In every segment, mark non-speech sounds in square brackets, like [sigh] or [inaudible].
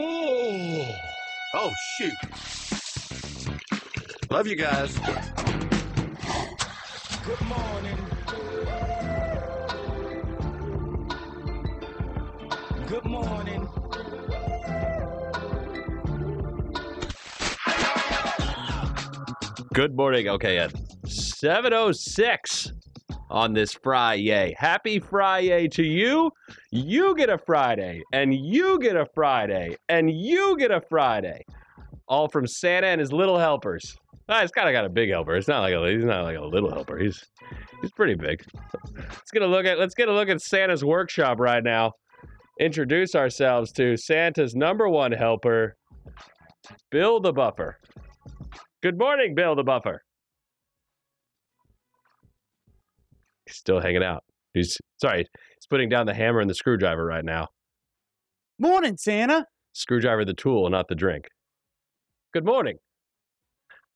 Oh, oh shoot. Love you guys. Good morning. Good morning. Good morning. Okay, at 706 on this Friday. Happy Friday to you. You get a Friday, and you get a Friday, and you get a Friday. All from Santa and his little helpers. Ah, he's kind of got a big helper. It's not like a he's not like a little helper. He's he's pretty big. Let's get a look at let's get a look at Santa's workshop right now. Introduce ourselves to Santa's number one helper, Bill the Buffer. Good morning, Bill the Buffer. He's still hanging out. He's sorry, putting down the hammer and the screwdriver right now. Morning, Santa. Screwdriver the tool, not the drink. Good morning.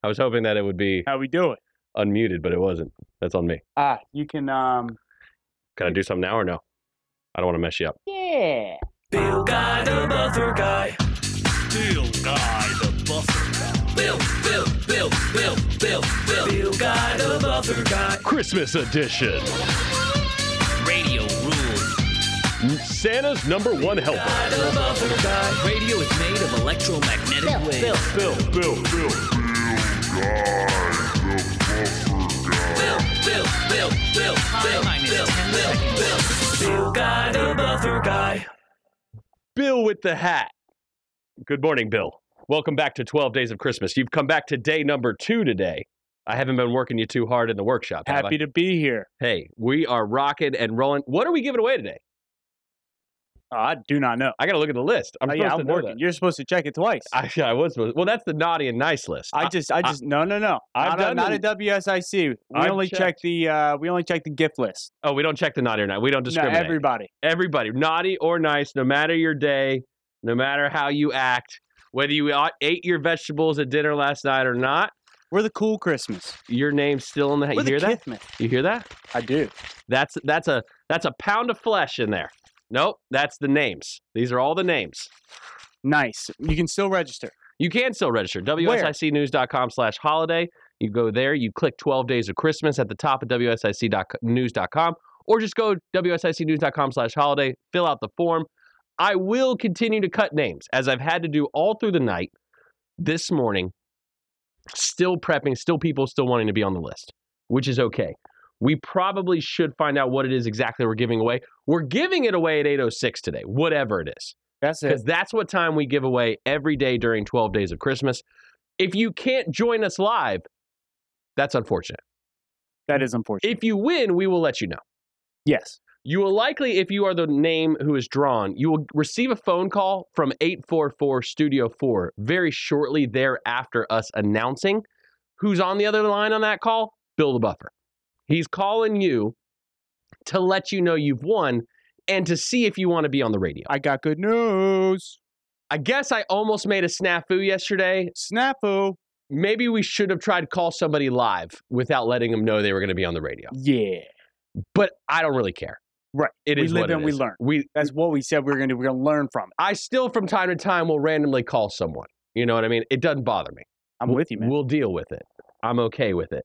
I was hoping that it would be How we doing? unmuted, but it wasn't. That's on me. Ah, you can um Can I do something now or no? I don't want to mess you up. Yeah. Bill Guy the Buffer Guy. Bill Guy the Buffer Guy. Bill, Bill, Bill, Bill, Bill, Bill. Bill Guy the Buffer Guy. Christmas edition. Santa's number one helper. Guy the Buffer Guy. Radio is made of electromagnetic waves. Bill, Bill, Bill. Bill, Bill, Bill, Bill, Bill, Bill, Bill, Bill. Bill Guy the Buffer Guy. Bill with the hat. Good morning, Bill. Welcome back to 12 Days of Christmas. You've come back to day number two today. I haven't been working you too hard in the workshop. have I? Happy to be here. Hey, we are rocking and rolling. What are we giving away today? Oh, I do not know. I got to look at the list. I'm oh, supposed yeah, to I'm know working. You're supposed to check it twice. I, I was supposed. Well, that's the naughty and nice list. I just, I just, no, no, no. I've not, a- not the- a WSIC. We I've only check the, uh, we only check the gift list. oh, we don't check the naughty or nice. We don't No, discriminate. everybody. Everybody, naughty or nice, no matter your day, no matter how you act, whether you ate your vegetables at dinner last night or not, We're the cool Christmas. your name's still in the. We're You hear that? You hear that? I do. That's that's a that's a pound of flesh in there. Nope, that's the names. These are all the names. Nice. You can still register. You can still register. WSICnews.com slash holiday. You go there, you click 12 Days of Christmas at the top of WSICnews.com, or just go WSICnews.com slash holiday, fill out the form. I will continue to cut names as I've had to do all through the night this morning. Still prepping, still people still wanting to be on the list, which is okay. We probably should find out what it is exactly we're giving away. We're giving it away at 806 today, whatever it is That's it. because that's what time we give away every day during 12 days of Christmas. If you can't join us live, that's unfortunate. That is unfortunate. If you win, we will let you know. yes. You will likely, if you are the name who is drawn, you will receive a phone call from 844 Studio 4 very shortly thereafter us announcing who's on the other line on that call. Bill the Buffer. He's calling you to let you know you've won and to see if you want to be on the radio. I got good news. I guess I almost made a snafu yesterday. Snafu. maybe we should have tried to call somebody live without letting them know they were going to be on the radio. Yeah. But I don't really care. Right. It We is live what it and we is. learn. We That's what we said we were going to do. We're going to learn from it. I still from time to time will randomly call someone. You know what I mean? It doesn't bother me. I'm We'll- with you, man. We'll deal with it. I'm okay with it.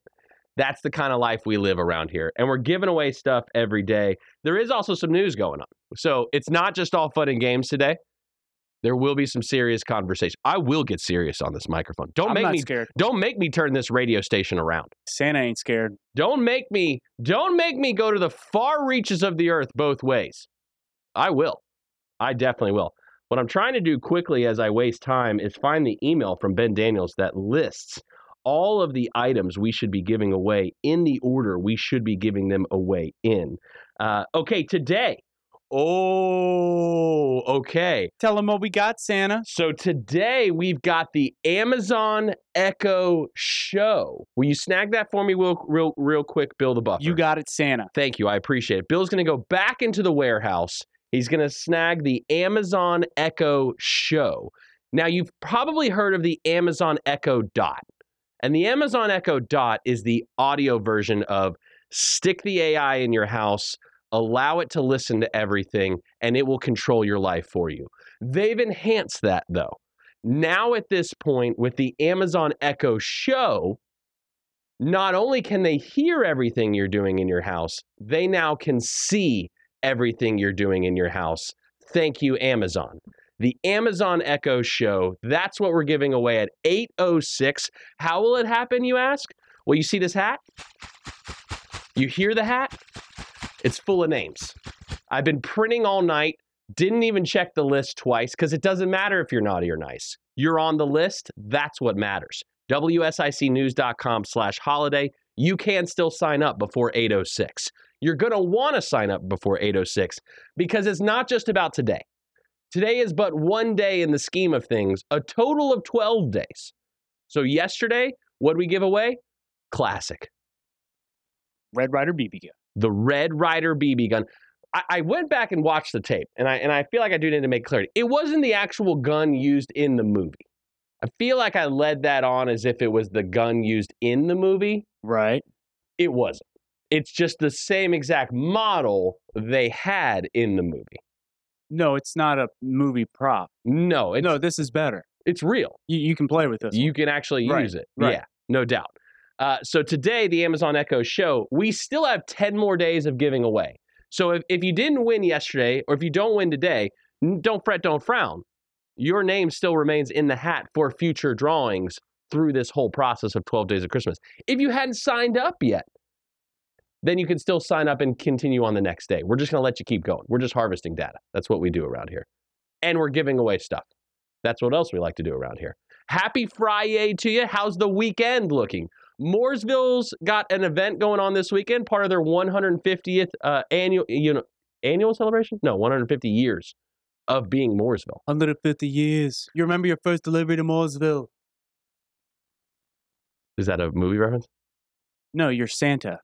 That's the kind of life we live around here. And we're giving away stuff every day. There is also some news going on. So it's not just all fun and games today. There will be some serious conversation. I will get serious on this microphone. Don't I'm make me scared. don't make me turn this radio station around. Santa ain't scared. Don't make me don't make me go to the far reaches of the earth both ways. I will. I definitely will. What I'm trying to do quickly as I waste time is find the email from Ben Daniels that lists all of the items we should be giving away in the order we should be giving them away in. Uh, okay, today. Oh, okay. Tell them what we got, Santa. So today we've got the Amazon Echo Show. Will you snag that for me real, real, real quick, Bill the Buffer? You got it, Santa. Thank you. I appreciate it. Bill's going to go back into the warehouse. He's going to snag the Amazon Echo Show. Now, you've probably heard of the Amazon Echo Dot. And the Amazon Echo Dot is the audio version of stick the AI in your house, allow it to listen to everything, and it will control your life for you. They've enhanced that though. Now, at this point, with the Amazon Echo Show, not only can they hear everything you're doing in your house, they now can see everything you're doing in your house. Thank you, Amazon. The Amazon Echo Show, that's what we're giving away at 806. How will it happen, you ask? Well, you see this hat? You hear the hat? It's full of names. I've been printing all night, didn't even check the list twice because it doesn't matter if you're naughty or nice. You're on the list, that's what matters. WSICnews.com slash holiday. You can still sign up before 806. You're going to want to sign up before 806 because it's not just about today. Today is but one day in the scheme of things, a total of 12 days. So, yesterday, what did we give away? Classic. Red Ryder BB gun. The Red Ryder BB gun. I, I went back and watched the tape, and I and I feel like I do need to make clarity. It wasn't the actual gun used in the movie. I feel like I led that on as if it was the gun used in the movie. Right. It wasn't. It's just the same exact model they had in the movie. No, it's not a movie prop. No, it's, no, this is better. it's real. You, you can play with this. You can actually Right, use it. right. Yeah, no doubt. Uh, so today, the Amazon Echo show, we still have 10 more days of giving away. So if, if you didn't win yesterday, or if you don't win today, don't fret, don't frown. Your name still remains in the hat for future drawings through this whole process of 12 days of Christmas. If you hadn't signed up yet, then you can still sign up and continue on the next day. We're just going to let you keep going. We're just harvesting data. That's what we do around here. And we're giving away stuff. That's what else we like to do around here. Happy Friday to you. How's the weekend looking? Mooresville's got an event going on this weekend, part of their 150th uh, annual you know annual celebration. No, 150 years of being Mooresville. 150 years. You remember your first delivery to Mooresville? Is that a movie reference? No, you're Santa.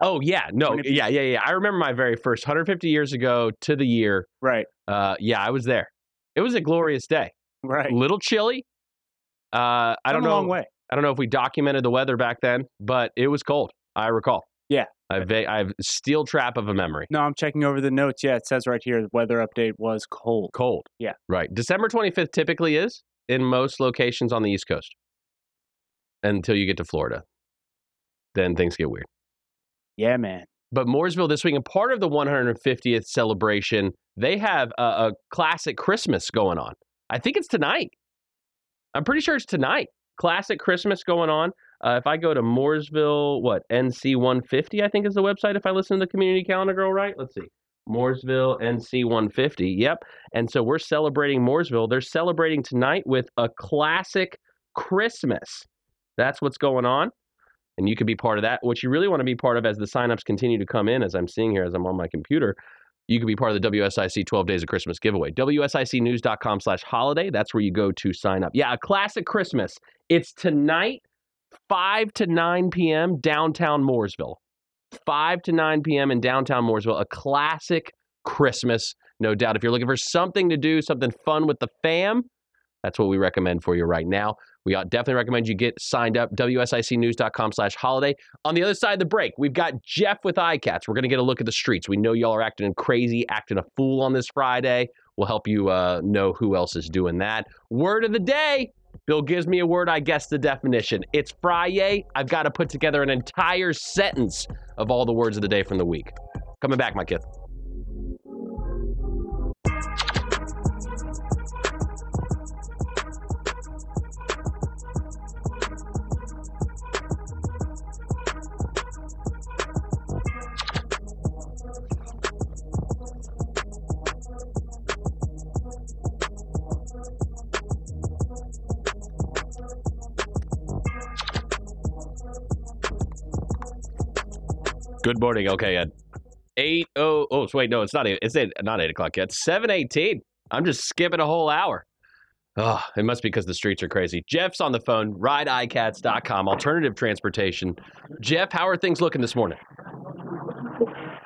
Oh yeah, no, yeah, yeah, yeah. I remember my very first 150 years ago to the year. Right. Uh, yeah, I was there. It was a glorious day. Right. A little chilly. Uh, I don't know. long way. I don't know if we documented the weather back then, but it was cold. I recall. Yeah. I have I have steel trap of a memory. No, I'm checking over the notes. Yeah, it says right here the weather update was cold. Cold. Yeah. Right. December 25th typically is in most locations on the East Coast until you get to Florida. Then things get weird. Yeah, man. But Mooresville this week, and part of the 150th celebration, they have a, a classic Christmas going on. I think it's tonight. I'm pretty sure it's tonight. Classic Christmas going on. Uh, if I go to Mooresville, what NC 150, I think is the website. If I listen to the community calendar girl right, let's see. Mooresville NC 150. Yep. And so we're celebrating Mooresville. They're celebrating tonight with a classic Christmas. That's what's going on. And you could be part of that. What you really want to be part of as the signups continue to come in, as I'm seeing here, as I'm on my computer, you could be part of the WSIC 12 Days of Christmas giveaway. WSICnews.com slash holiday. That's where you go to sign up. Yeah, a classic Christmas. It's tonight, 5 to 9 p.m., downtown Mooresville. 5 to 9 p.m. in downtown Mooresville. A classic Christmas, no doubt. If you're looking for something to do, something fun with the fam, that's what we recommend for you right now. We uh, definitely recommend you get signed up, WSICnews.com slash holiday. On the other side of the break, we've got Jeff with iCats. We're going to get a look at the streets. We know y'all are acting crazy, acting a fool on this Friday. We'll help you uh, know who else is doing that. Word of the day. Bill gives me a word, I guess the definition. It's Friday. I've got to put together an entire sentence of all the words of the day from the week. Coming back, my kid. Good morning. Okay, Ed. Eight oh oh. Wait, no, it's not eight. It's eight, not eight o'clock yet. Seven eighteen. I'm just skipping a whole hour. Oh, it must be because the streets are crazy. Jeff's on the phone. RideICats.com. Alternative transportation. Jeff, how are things looking this morning?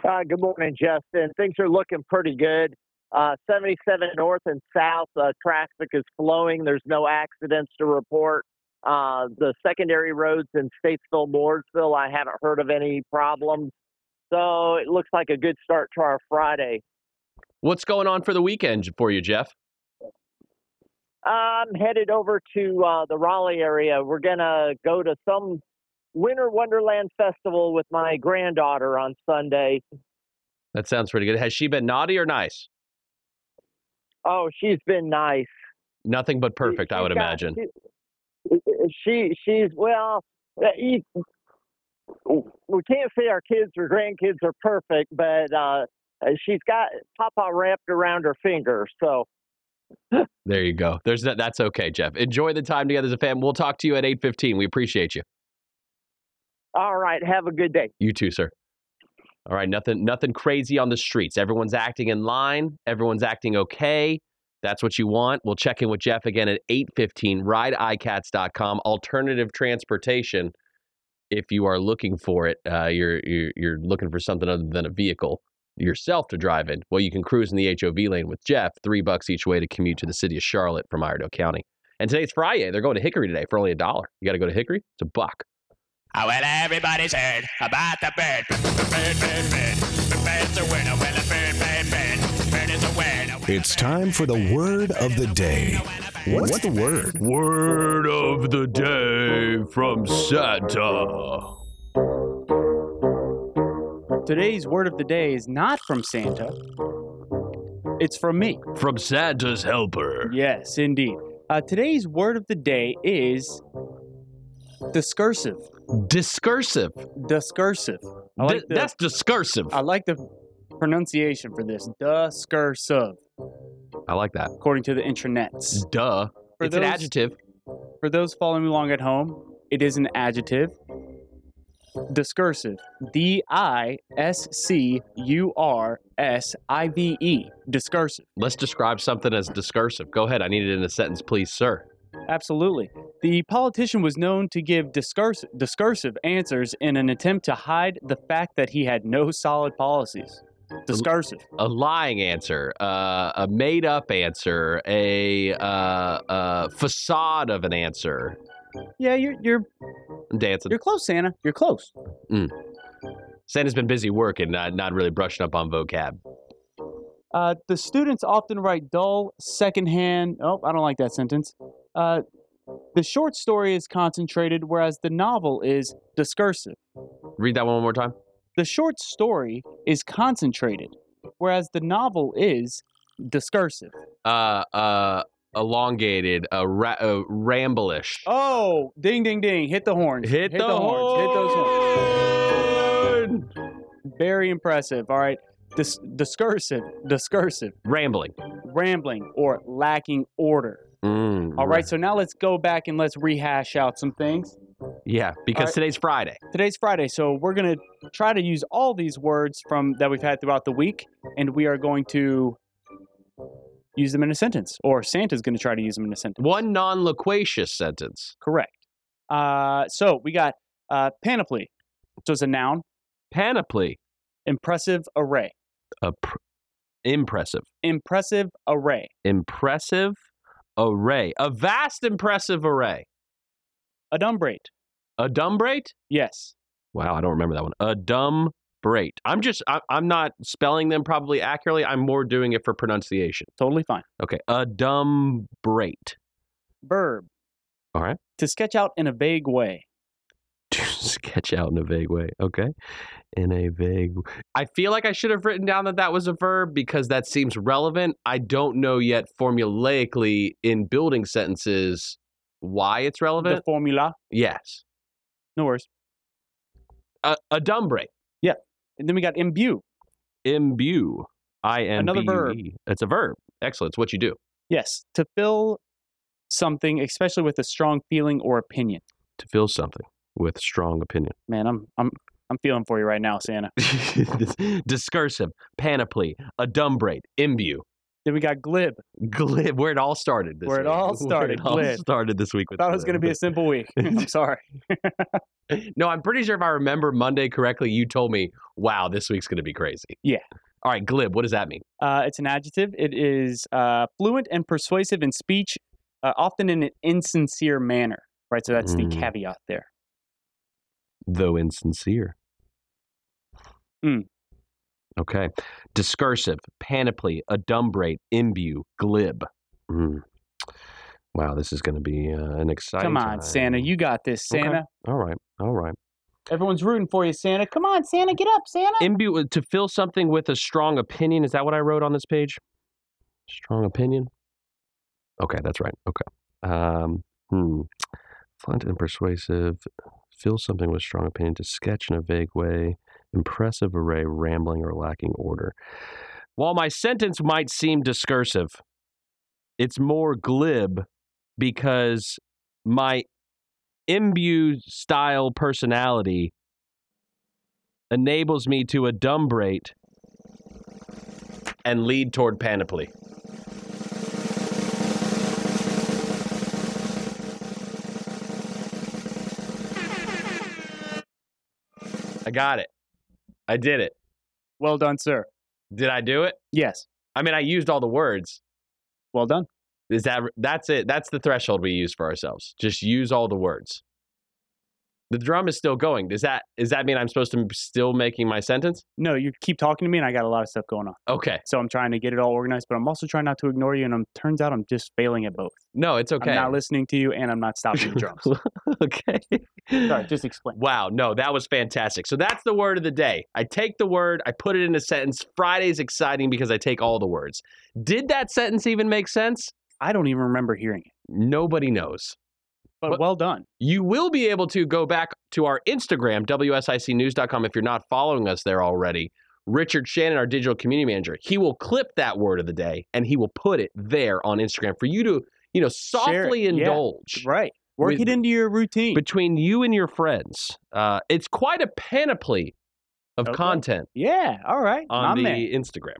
Uh, good morning, Justin. Things are looking pretty good. Uh, 77 north and south, uh, traffic is flowing. There's no accidents to report. Uh, the secondary roads in Statesville, Mooresville, I haven't heard of any problems. So it looks like a good start to our Friday. What's going on for the weekend for you, Jeff? I'm headed over to uh, the Raleigh area. We're gonna go to some Winter Wonderland festival with my granddaughter on Sunday. That sounds pretty good. Has she been naughty or nice? Oh, she's been nice. Nothing but perfect, I would got- imagine. She, she she's well. uh, you- We can't say our kids or grandkids are perfect, but uh, she's got Papa wrapped around her finger. So There you go. There's that. That's okay, Jeff. Enjoy the time together as a fam. We'll talk to you at eight fifteen. We appreciate you. all right, have a good day. You too, sir. All right, nothing nothing crazy on the streets. Everyone's acting in line. Everyone's acting okay. That's what you want. We'll check in with Jeff again at 8:15 rideicats.com alternative transportation if you are looking for it. Uh, you're, you're you're looking for something other than a vehicle yourself to drive in. Well, you can cruise in the HOV lane with Jeff, 3 bucks each way to commute to the city of Charlotte from Iredell County. And today's Friday. They're going to Hickory today for only a dollar. You got to go to Hickory? It's a buck. Oh, well, everybody's heard about the bird. Bird, bird, bird. It's time for the word of the day. What's the word? Word of the day from Santa. Today's word of the day is not from Santa. It's from me. From Santa's helper. Yes, indeed. Uh, today's word of the day is discursive. Discursive. Discursive. I like the, that's discursive. I like the pronunciation for this. Discursive, I like that. according to the intranets. Duh. For it's an adjective. For those following along at home, it is an adjective. Discursive. D I S C U R S I V E. Discursive. Let's describe something as discursive. Go ahead. I need it in a sentence, please, sir. Absolutely. The politician was known to give discursive, discursive answers in an attempt to hide the fact that he had no solid policies. Discursive. A lying answer, uh, a made up answer, a uh, uh, facade of an answer. Yeah, you're you're I'm dancing. you're close, Santa. You're close. Santa's been busy working, not, not really brushing up on vocab. Uh, the students often write dull, secondhand. Oh, I don't like that sentence. Uh, the short story is concentrated, whereas the novel is discursive. Read that one more time. The short story is concentrated, whereas the novel is discursive. Uh, uh, elongated, uh, ra- uh, ramblish. Oh, ding, ding, ding! Hit the horns! Hit, the, horns! Hit those horns! horn! Very impressive. All right, Dis- discursive, discursive, Rambling. rambling, or lacking order. Mm, All right, so now let's go back and let's rehash out some things. Yeah, because right. today's Friday. Today's Friday, so we're gonna try to use all these words from that we've had throughout the week, and we are going to use them in a sentence, or Santa's going to try to use them in a sentence. One non loquacious sentence. Correct. Uh, so we got uh, panoply. So it's a noun. Panoply. Impressive array. A pr- impressive. Impressive array. Impressive array. A vast, impressive array. Adumbrate. Adumbrate? Yes. Wow, I don't remember that one. Adumbrate. I'm just, I, I'm not spelling them probably accurately. I'm more doing it for pronunciation. Totally fine. Okay. Adumbrate. Verb. All right. To sketch out in a vague way. [laughs] sketch out in a vague way. Okay. In a vague I feel like I should have written down that that was a verb because that seems relevant. I don't know yet formulaically in building sentences why it's relevant. The formula. yes. No worries. A, adumbrate. And then we got imbue. Imbue. I N B Another verb. E. It's a verb. Excellent. It's what you do. Yes. To fill something, especially with a strong feeling or opinion. To feel something with strong opinion. Man, I'm I'm I'm feeling for you right now, Santa. [laughs] Discursive, panoply, adumbrate, imbue. Then we got glib. Glib, where it all started. This Where it week. all started, [laughs] Where it all glib. started this week. With Thought it was going to be a simple week. [laughs] I'm sorry. no, I'm pretty sure if I remember Monday correctly, you told me, "Wow, this week's going to be crazy." Yeah. All right, glib. What does that mean? Uh, it's an adjective. It is uh, fluent and persuasive in speech, uh, often in an insincere manner. Right. So that's Mm. the caveat there. Though insincere. Mm. Okay. Discursive, panoply, adumbrate, imbue, glib. Mm. Wow, this is going to be uh, an exciting. Come on, Santa. You got this, Okay. Santa. All right, all right. Everyone's rooting for you, Santa. Come on, Santa. Get up, Santa. Imbue uh, to fill something with a strong opinion. Is that what I wrote on this page? Strong opinion. Okay, that's right. Okay. Um, hmm. Blunt and persuasive. Fill something with strong opinion to sketch in a vague way. Impressive array, rambling or lacking order. While my sentence might seem discursive, it's more glib because my imbue style personality enables me to adumbrate and lead toward panoply. I got it. I did it. Well done, sir. Did I do it? Yes. I mean, I used all the words. Well done. Is that that's it? That's the threshold we use for ourselves. Just use all the words. The drum is still going. Does that does that mean I'm supposed to be still making my sentence? No, you keep talking to me, and I got a lot of stuff going on. Okay. So I'm trying to get it all organized, but I'm also trying not to ignore you. And I'm turns out I'm just failing at both. No, it's okay. I'm not listening to you, and I'm not stopping the drums. [laughs] okay. Sorry, just explain. Wow, no, that was fantastic. So that's the word of the day. I take the word, I put it in a sentence. Friday's exciting because I take all the words. Did that sentence even make sense? I don't even remember hearing it, Nobody knows. But What- well done. You will be able to go back to our Instagram, WSICnews.com, if you're not following us there already. Richard Shannon, our digital community manager, he will clip that word of the day and he will put it there on Instagram for you to, you know, softly Yeah. indulge Right. Work With- it into your routine. between you and your friends. Uh, it's quite a panoply of Okay. content yeah. All right. on the man. Instagram.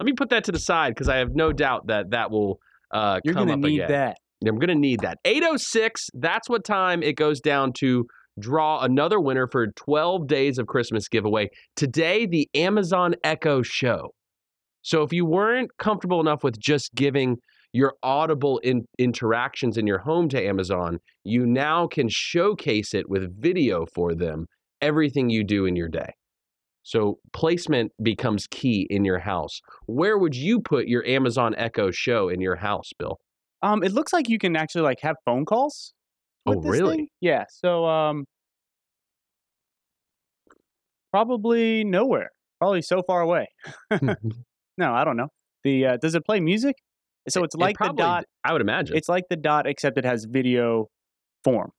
Let me put that to the side because I have no doubt that that will uh, You're come gonna up need again. that. I'm going to need that. 806, that's what time it goes down to draw another winner for 12 days of Christmas giveaway. Today, the Amazon Echo Show. So if you weren't comfortable enough with just giving your audible in- interactions in your home to Amazon, you now can showcase it with video for them, everything you do in your day. So placement becomes key in your house. Where would you put your Amazon Echo Show in your house, Bill? Um, it looks like you can actually like have phone calls. Oh, really? thing. Yeah. So um, probably nowhere. Probably so far away. [laughs] no, I don't know. The uh, does it play music? So it's It like the probably- dot. I would imagine. It's like the dot, except it has video form,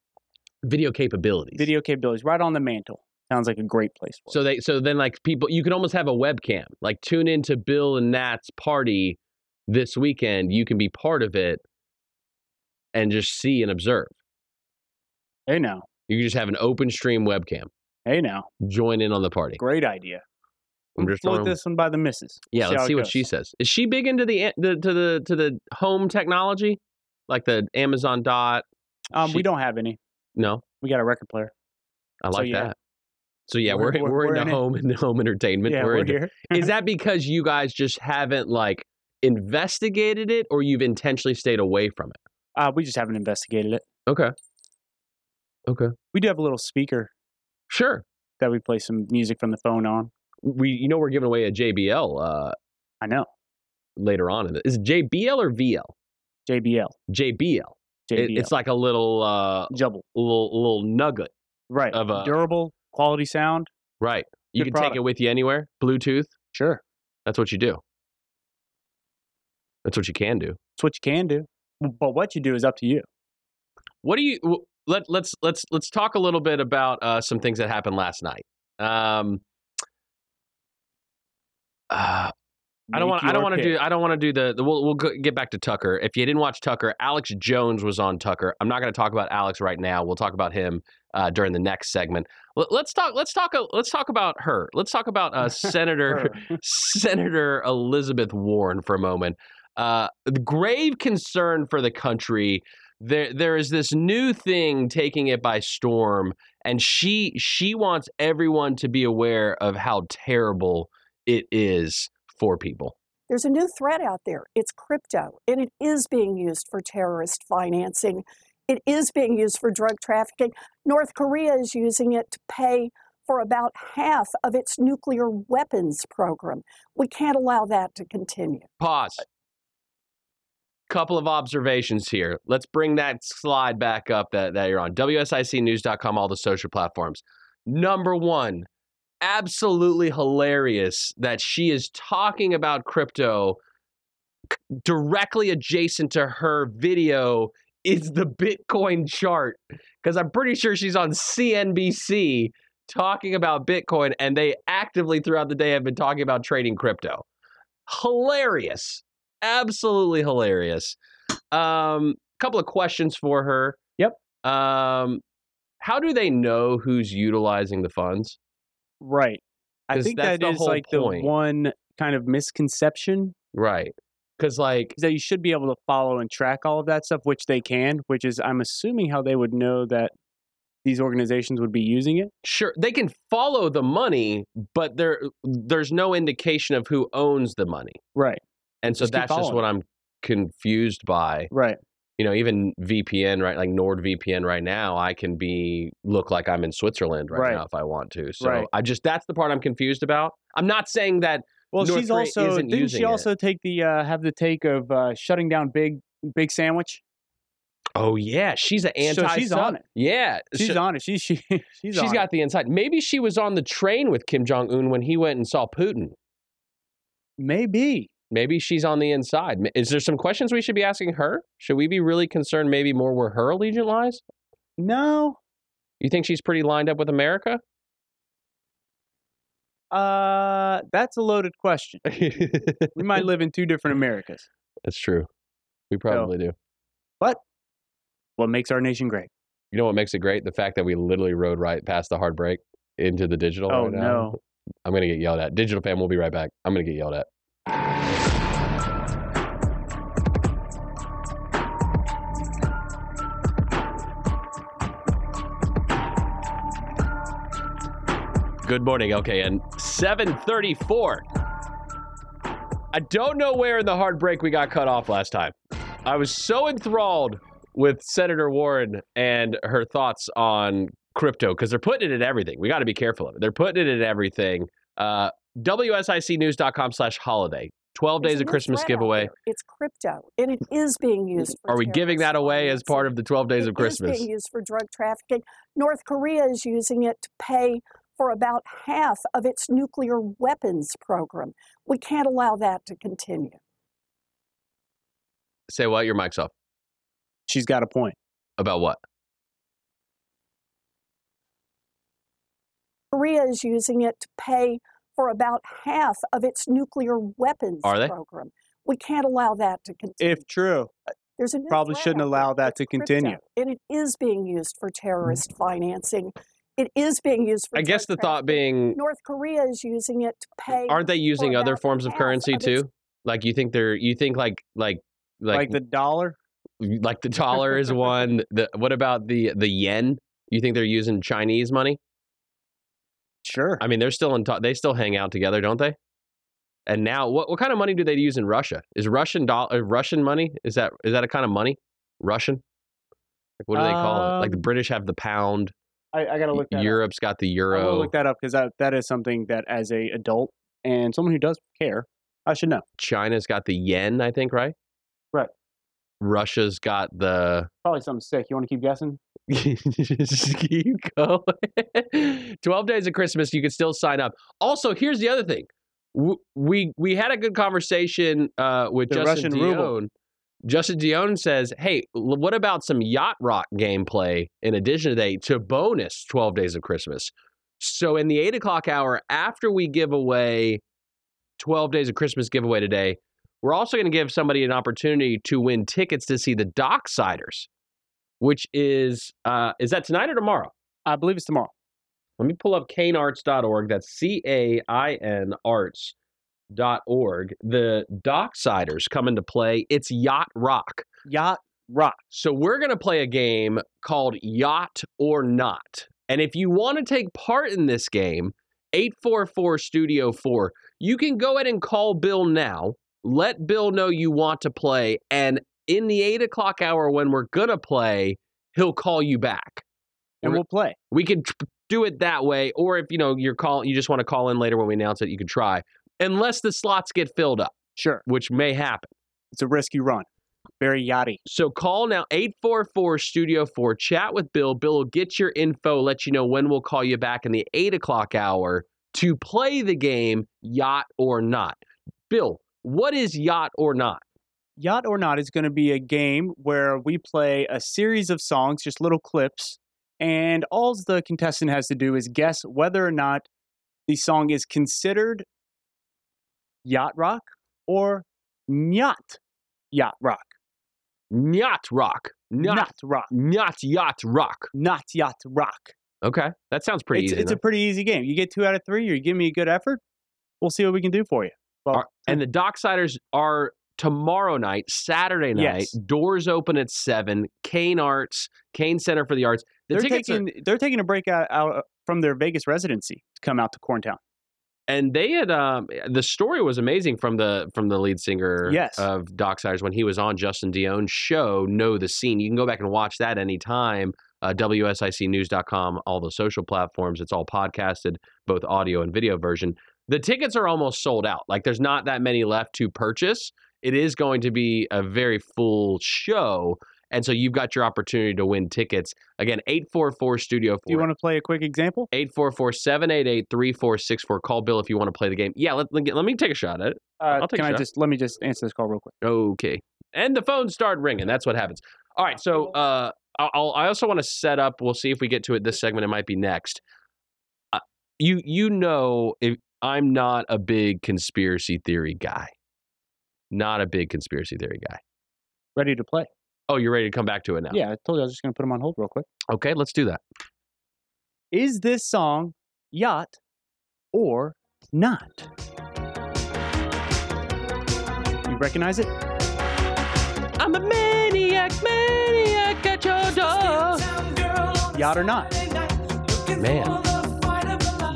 video capabilities. video capabilities, right on the mantle. Sounds like a great place for So they so then like people you can almost have a webcam. Like tune into Bill and Nat's party this weekend. You can be part of it and just see and observe. Hey now, You can just have an open stream webcam. hey now, Join in on the party. great idea. I'm just float this one by the missus. Yeah, let's see what goes. she says. Is she big into the, the to the to the home technology, like the Amazon Dot? Um, She- we don't have any. No, We got a record player. I So, like yeah. that. So yeah, we're We're- we're, we're- into in home and [laughs] home entertainment. yeah, we're we're, here. [laughs] Is that because you guys just haven't like investigated it or you've intentionally stayed away from it? Uh, we just haven't investigated it. Okay. Okay. We do have a little speaker Sure. that we play some music from the phone on. We you know we're giving away a JBL uh I know. later on in it. Is it JBL or VL? JBL. JBL. It- JBL. it's like a little uh Jubble. little little nugget. Right. of a- Durable, quality sound. Right. You Good can take product. it with you anywhere. Bluetooth. Sure. That's what you do. That's what you can do. It's what you can do. But what you do is up to you. What do you let let's let's let's talk a little bit about uh, some things that happened last night. Um, uh, I don't want. I don't want to do. I don't want to do the. the we'll we'll go, get back to Tucker. If you didn't watch Tucker, Alex Jones was on Tucker. I'm not going to talk about Alex right now. We'll talk about him uh, during the next segment. Let, let's talk. Let's talk. uh, Let's talk about her. Let's talk about uh, [laughs] Senator [laughs] Senator Elizabeth Warren for a moment. Uh, the grave concern for the country. There, there is this new thing taking it by storm, and she she wants everyone to be aware of how terrible it is for people. There's a new threat out there. It's crypto, and it is being used for terrorist financing. It is being used for drug trafficking. North Korea is using it to pay for about half of its nuclear weapons program. We can't allow that to continue. Pause. Couple of observations here. Let's bring that slide back up that, that you're on. WSICnews.com, all the social platforms. Number one, absolutely hilarious that she is talking about crypto directly adjacent to her video is the Bitcoin chart. Because I'm pretty sure she's on CNBC talking about Bitcoin, and they actively throughout the day have been talking about trading crypto. Hilarious. Absolutely hilarious. Um, couple of questions for her. Yep. Um, how do they know who's utilizing the funds? Right. I think that's that is like point. the one kind of misconception Right. Because, like, that you should be able to follow and track all of that stuff, which they can, which is I'm assuming how they would know that these organizations would be using it. sure, they can follow the money, but there there's no indication of who owns the money. Right. And so Just that's just what. I'm confused by. Right. You know, even VPN, right? Like NordVPN right now, I can be look like I'm in Switzerland right, Right. now if I want to. So Right. I just that's the part I'm confused about. I'm not saying that Well, North she's Korea also didn't she it. also take the uh, have the take of uh, shutting down big big sandwich? oh yeah, she's an So anti she's on it. Yeah. She's so- on it. She she [laughs] she's, she's got it. the inside. Maybe she was on the train with Kim Jong Un when he went and saw Putin. maybe Maybe she's on the inside. Is there some questions we should be asking her? Should we be really concerned maybe more where her allegiance lies? no. You think she's pretty lined up with America? Uh, that's a loaded question. [laughs] We might live in two different Americas. That's true. We probably do. But what makes our nation great? You know what makes it great? The fact that we literally rode right past the hard break into the digital. Oh, right no. I'm gonna get yelled at. Digital fam, we'll be right back. I'm gonna get yelled at. Good morning, LKN. 734. I don't know where in the hard break we got cut off last time. I was so enthralled with Senator Warren and her thoughts on crypto because they're putting it in everything. We got to be careful of it. They're putting it in everything. Uh, WSICnews.com slash holiday. 12 There's days a of Christmas giveaway. It's crypto, and it is being used. For Are we giving that away as part of the 12 days It of Christmas? is being used for drug trafficking. North Korea is using it to pay for about half of its nuclear weapons program. We can't allow that to continue. Say what? Your mic's off. She's got a point. About what? Korea is using it to pay for about half of its nuclear weapons Are they? program. We can't allow that to continue. If true, uh, There's a new probably shouldn't allow that to It's continue. crypto, and it is being used for mm-hmm. terrorist financing. It is being used for. I guess the thought being, North Korea is using it to pay. aren't they using other forms of currency of too? Like you think they're, you think like, like, like, like, the dollar. like the [laughs] dollar is one. The what about the the yen? You think they're using Chinese money? Sure. I mean, they're still in. They still hang out together, don't they? And now, what what kind of money do they use in Russia? Is Russian dollar Russian money? Is that is that a kind of money? Russian? Like what do they call it? Like the Um, British have the pound. I, I gotta look that up. Europe's got the I will euro. look that up because that, that is something that as a adult and someone who does care, I should know. China's got the yen, I think, right? Right. Russia's got the. Probably something sick. You want to keep guessing? [laughs] Just keep going. Twelve days of Christmas, you can still sign up. Also, here's the other thing. We we had a good conversation uh, with The Justin Russian ruble. Dion. Justin Dion says, "Hey, what about some yacht rock gameplay in addition to that to bonus Twelve Days of Christmas?" So in the eight o'clock hour after we give away 12 Days of Christmas giveaway today, we're also going to give somebody an opportunity to win tickets to see the Docksiders, which is uh, is that tonight or tomorrow? I believe it's tomorrow. Let me pull up cainarts.org. That's C A I N arts.org. The Docksiders come into play. It's Yacht Rock. Yacht Rock. So we're going to play a game called Yacht or Not. And if you want to take part in this game, 844 Studio 4, you can go ahead and call Bill now. Let Bill know you want to play. And in the 8 o'clock hour when we're to play, he'll call you back. And we'll play. we can tr- do it that way or if you know you're call you just want to call in later when we announce it you can try unless the slots get filled up Sure. which may happen It's a risky run. Very yachty. So call now 844 Studio 4. Chat with Bill. Bill will get your info, let you know when we'll call you back in the 8 o'clock hour to play the game Yacht or Not. Bill, what is Yacht or Not? Yacht or Not is going to be a game where we play a series of songs, just little clips, and all the contestant has to do is guess whether or not the song is considered yacht rock or not yacht rock. Yacht Rock. Not, Not rock. not Yacht Rock. Not yacht rock. Okay. That sounds pretty it's, easy. it's a pretty easy game. You get two out of three, or you give me a good effort, we'll see what we can do for you. Well, Are- and the Docksiders are tomorrow night, Saturday night. Yes. Doors open at 7. Cain Arts, Cain Center for the Arts. The they're tickets are- taking they're taking a break out, out from their Vegas residency to come out to Corntown. and they had um, the story was amazing from the from the lead singer Yes. of Docksiders when he was on Justin Dion's show Know the Scene. You can go back and watch that anytime. Uh, WSICnews.com, all the social platforms. It's all podcasted, both audio and video version. The tickets are almost sold out. Like there's not that many left to purchase. It is going to be a very full show. And so you've got your opportunity to win tickets. Again, 844 Studio 4. Do you want to play a quick example? 844-788-3464. Call Bill if you want to play the game. Yeah, let, let, me take a shot at it. Uh, I'll take can a I just let me just answer this call real quick? Okay. And the phone started ringing. That's what happens. All right. So uh, I'll- I also want to set up. We'll see if we get to it this segment. It might be next. Uh, you you know if I'm not a big conspiracy theory guy. Not a big conspiracy theory guy. Ready to play? Oh, you're ready to come back to it now? Yeah, I told you I was just going to put them on hold real quick. Okay, let's do that. Is this song yacht or not? You recognize it? I'm a maniac, maniac at your door. Yacht or not? Man,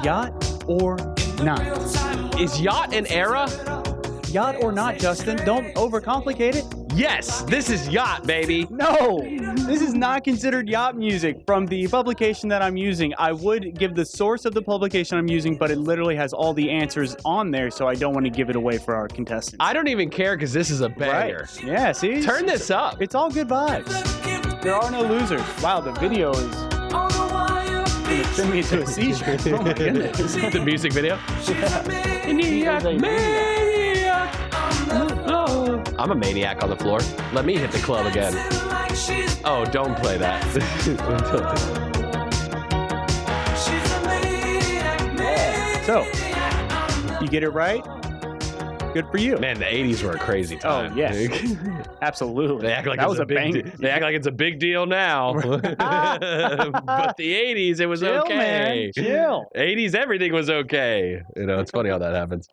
Yacht or not? is yacht an era? Yacht or not, Justin? Don't overcomplicate it. Yes, this is yacht, baby. No, this is not considered yacht music from the publication that I'm using. I would give the source of the publication I'm using, but it literally has all the answers on there, so I don't want to give it away for our contestants. I don't even care because this is a banger. Right. Yeah, see? Turn this up. It's all good vibes. There are no losers. Wow, the video is gonna send me into a seizure. Oh my goodness. [laughs] the music video. [laughs] Maniac, I'm a maniac on the floor. Let me hit the club again. Oh, don't play that. [laughs] So, you get it right. Good for you. Man, the '80s were a crazy oh, time. Oh, yes. [laughs] Absolutely. They act like that it's was a, big banger. de- they act like it's a big deal now. [laughs] but the '80s, it was Chill, okay. man. Chill. 80s, everything was okay. You know, it's funny how that happens.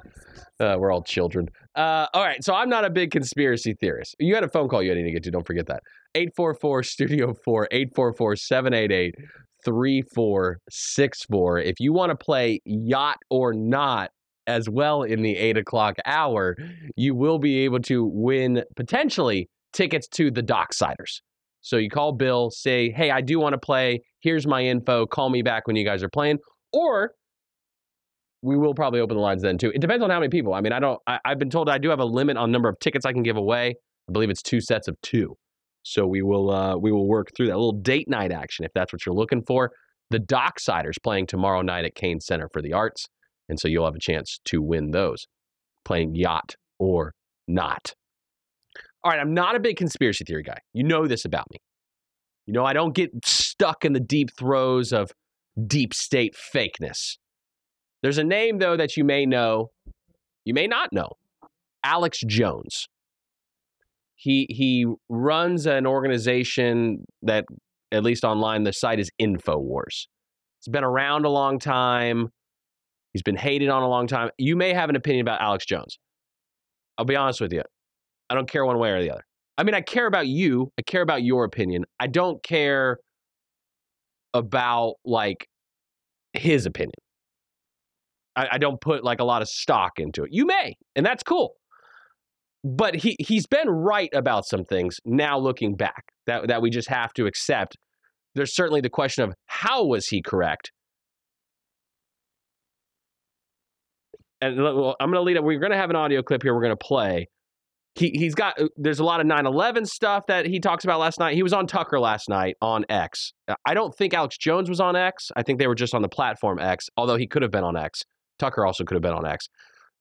Uh, we're all children. Uh, all right, so I'm not a big conspiracy theorist. You had a phone call you had to get to. Don't forget that. 844 Studio 4, 844 788 3464. If you want to play Yacht or Not as well in the 8 o'clock hour, you will be able to win potentially tickets to the Docksiders. So you call Bill, say, hey, I do want to play. Here's my info. Call me back when you guys are playing. Or we will probably open the lines then too. It depends on how many people. I mean, I don't, I, I've been told I do have a limit on number of tickets I can give away. I believe it's two sets of two. So we will, uh, we will work through that little date night action if that's what you're looking for. The Docksiders playing tomorrow night at Cain Center for the Arts. And so you'll have a chance to win those playing yacht or not. All right, I'm not a big conspiracy theory guy. You know this about me. You know, I don't get stuck in the deep throes of deep state fakeness. There's a name, though, that you may know, you may not know Alex Jones. He, he runs an organization that, at least online, the site is InfoWars. It's been around a long time. He's been hated on a long time. You may have an opinion about Alex Jones. I'll be honest with you. I don't care one way or the other. I mean, I care about you. I care about your opinion. I don't care about like his opinion. I, I don't put like a lot of stock into it. You may, and that's cool. But he he's been right about some things now looking back that that we just have to accept. There's certainly the question of how was he correct? And well, I'm going to lead up. We're going to have an audio clip here. We're going to play. he he's got uh, there's a lot of 9/11 stuff that he talks about last night. He was on Tucker last night on X. Uh, don't think Alex Jones was on X. I think they were just on the platform X, although he could have been on X. Tucker also could have been on X.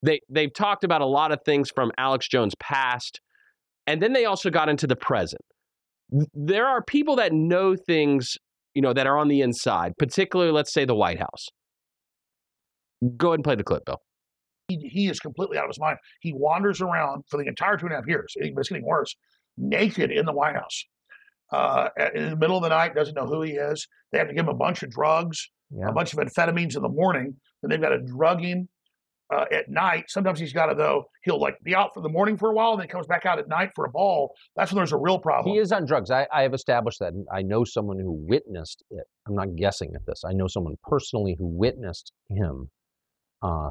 They they've talked about a lot of things from Alex Jones past and then they also got into the present. There are people that know things, you know, that are on the inside, particularly let's say the White House. Go ahead and play the clip, Bill he, he is completely out of his mind. He wanders around for the entire two and a half years. It's getting worse, naked in the White House. Uh, in the middle of the night, doesn't know who he is. They have to give him a bunch of drugs, yeah. a bunch of amphetamines in the morning. Then they've got to drug him uh, at night. Sometimes he's got to though he'll like be out for the morning for a while, and then comes back out at night for a ball. That's when there's a real problem. He is on drugs. I, I have established that. I know someone who witnessed it. I'm not guessing at this. I know someone personally who witnessed him uh,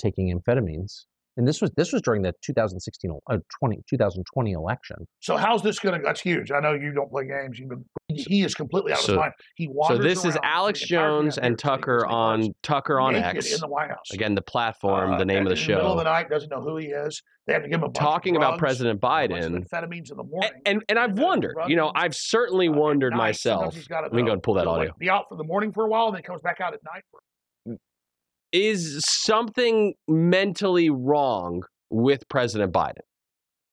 taking amphetamines. And this was this was during the 2016 uh, 20, 2020 election. So how's this going to? That's huge. I know you don't play games. Even he is completely out of so, his mind. He So this is Alex Jones and Tucker on Tucker on X in the White House. Again, the platform, uh, the name of the show. In the middle of the night, doesn't know who he is. They have to give him a talking drugs, about President Biden. Amphetamines in the morning. And and, and I've wondered. You know, I've certainly uh, wondered night, myself. Let me go and pull that audio. Like be out for the morning for a while, and then comes back out at night for is something mentally wrong with President Biden?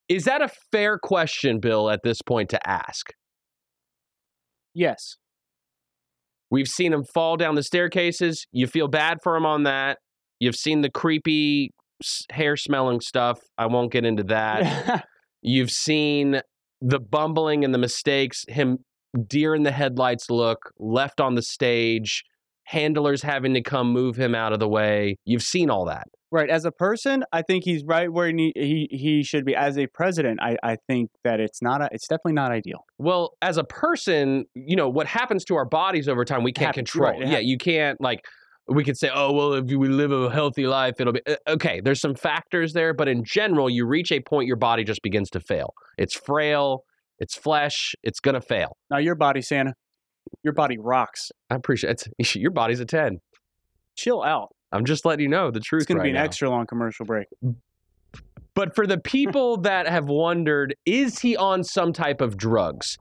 Is that a fair question, Bill, at this point to ask? Yes. We've seen him fall down the staircases. You feel bad for him on that. You've seen the creepy hair smelling stuff. I won't get into that. [laughs] You've seen the bumbling and the mistakes, him deer in the headlights look, left on the stage, handlers having to come move him out of the way. You've seen all that. Right. As a person, I think he's right where he he, he should be. As a president, I, I think that it's not a, it's definitely not ideal. Well, as a person, you know, what happens to our bodies over time, we can't control. Right, yeah, you can't like we could say, oh, well, if we live a healthy life, it'll be uh, okay. There's some factors there, but in general, you reach a point your body just begins to fail. It's frail, it's flesh, it's gonna fail. Now your body, Santa. Your body rocks. I appreciate it. [laughs] Your body's a 10. Chill out. I'm just letting you know the truth. It's going right to be an now. extra long commercial break. But for the people that have wondered, is he on some type of drugs?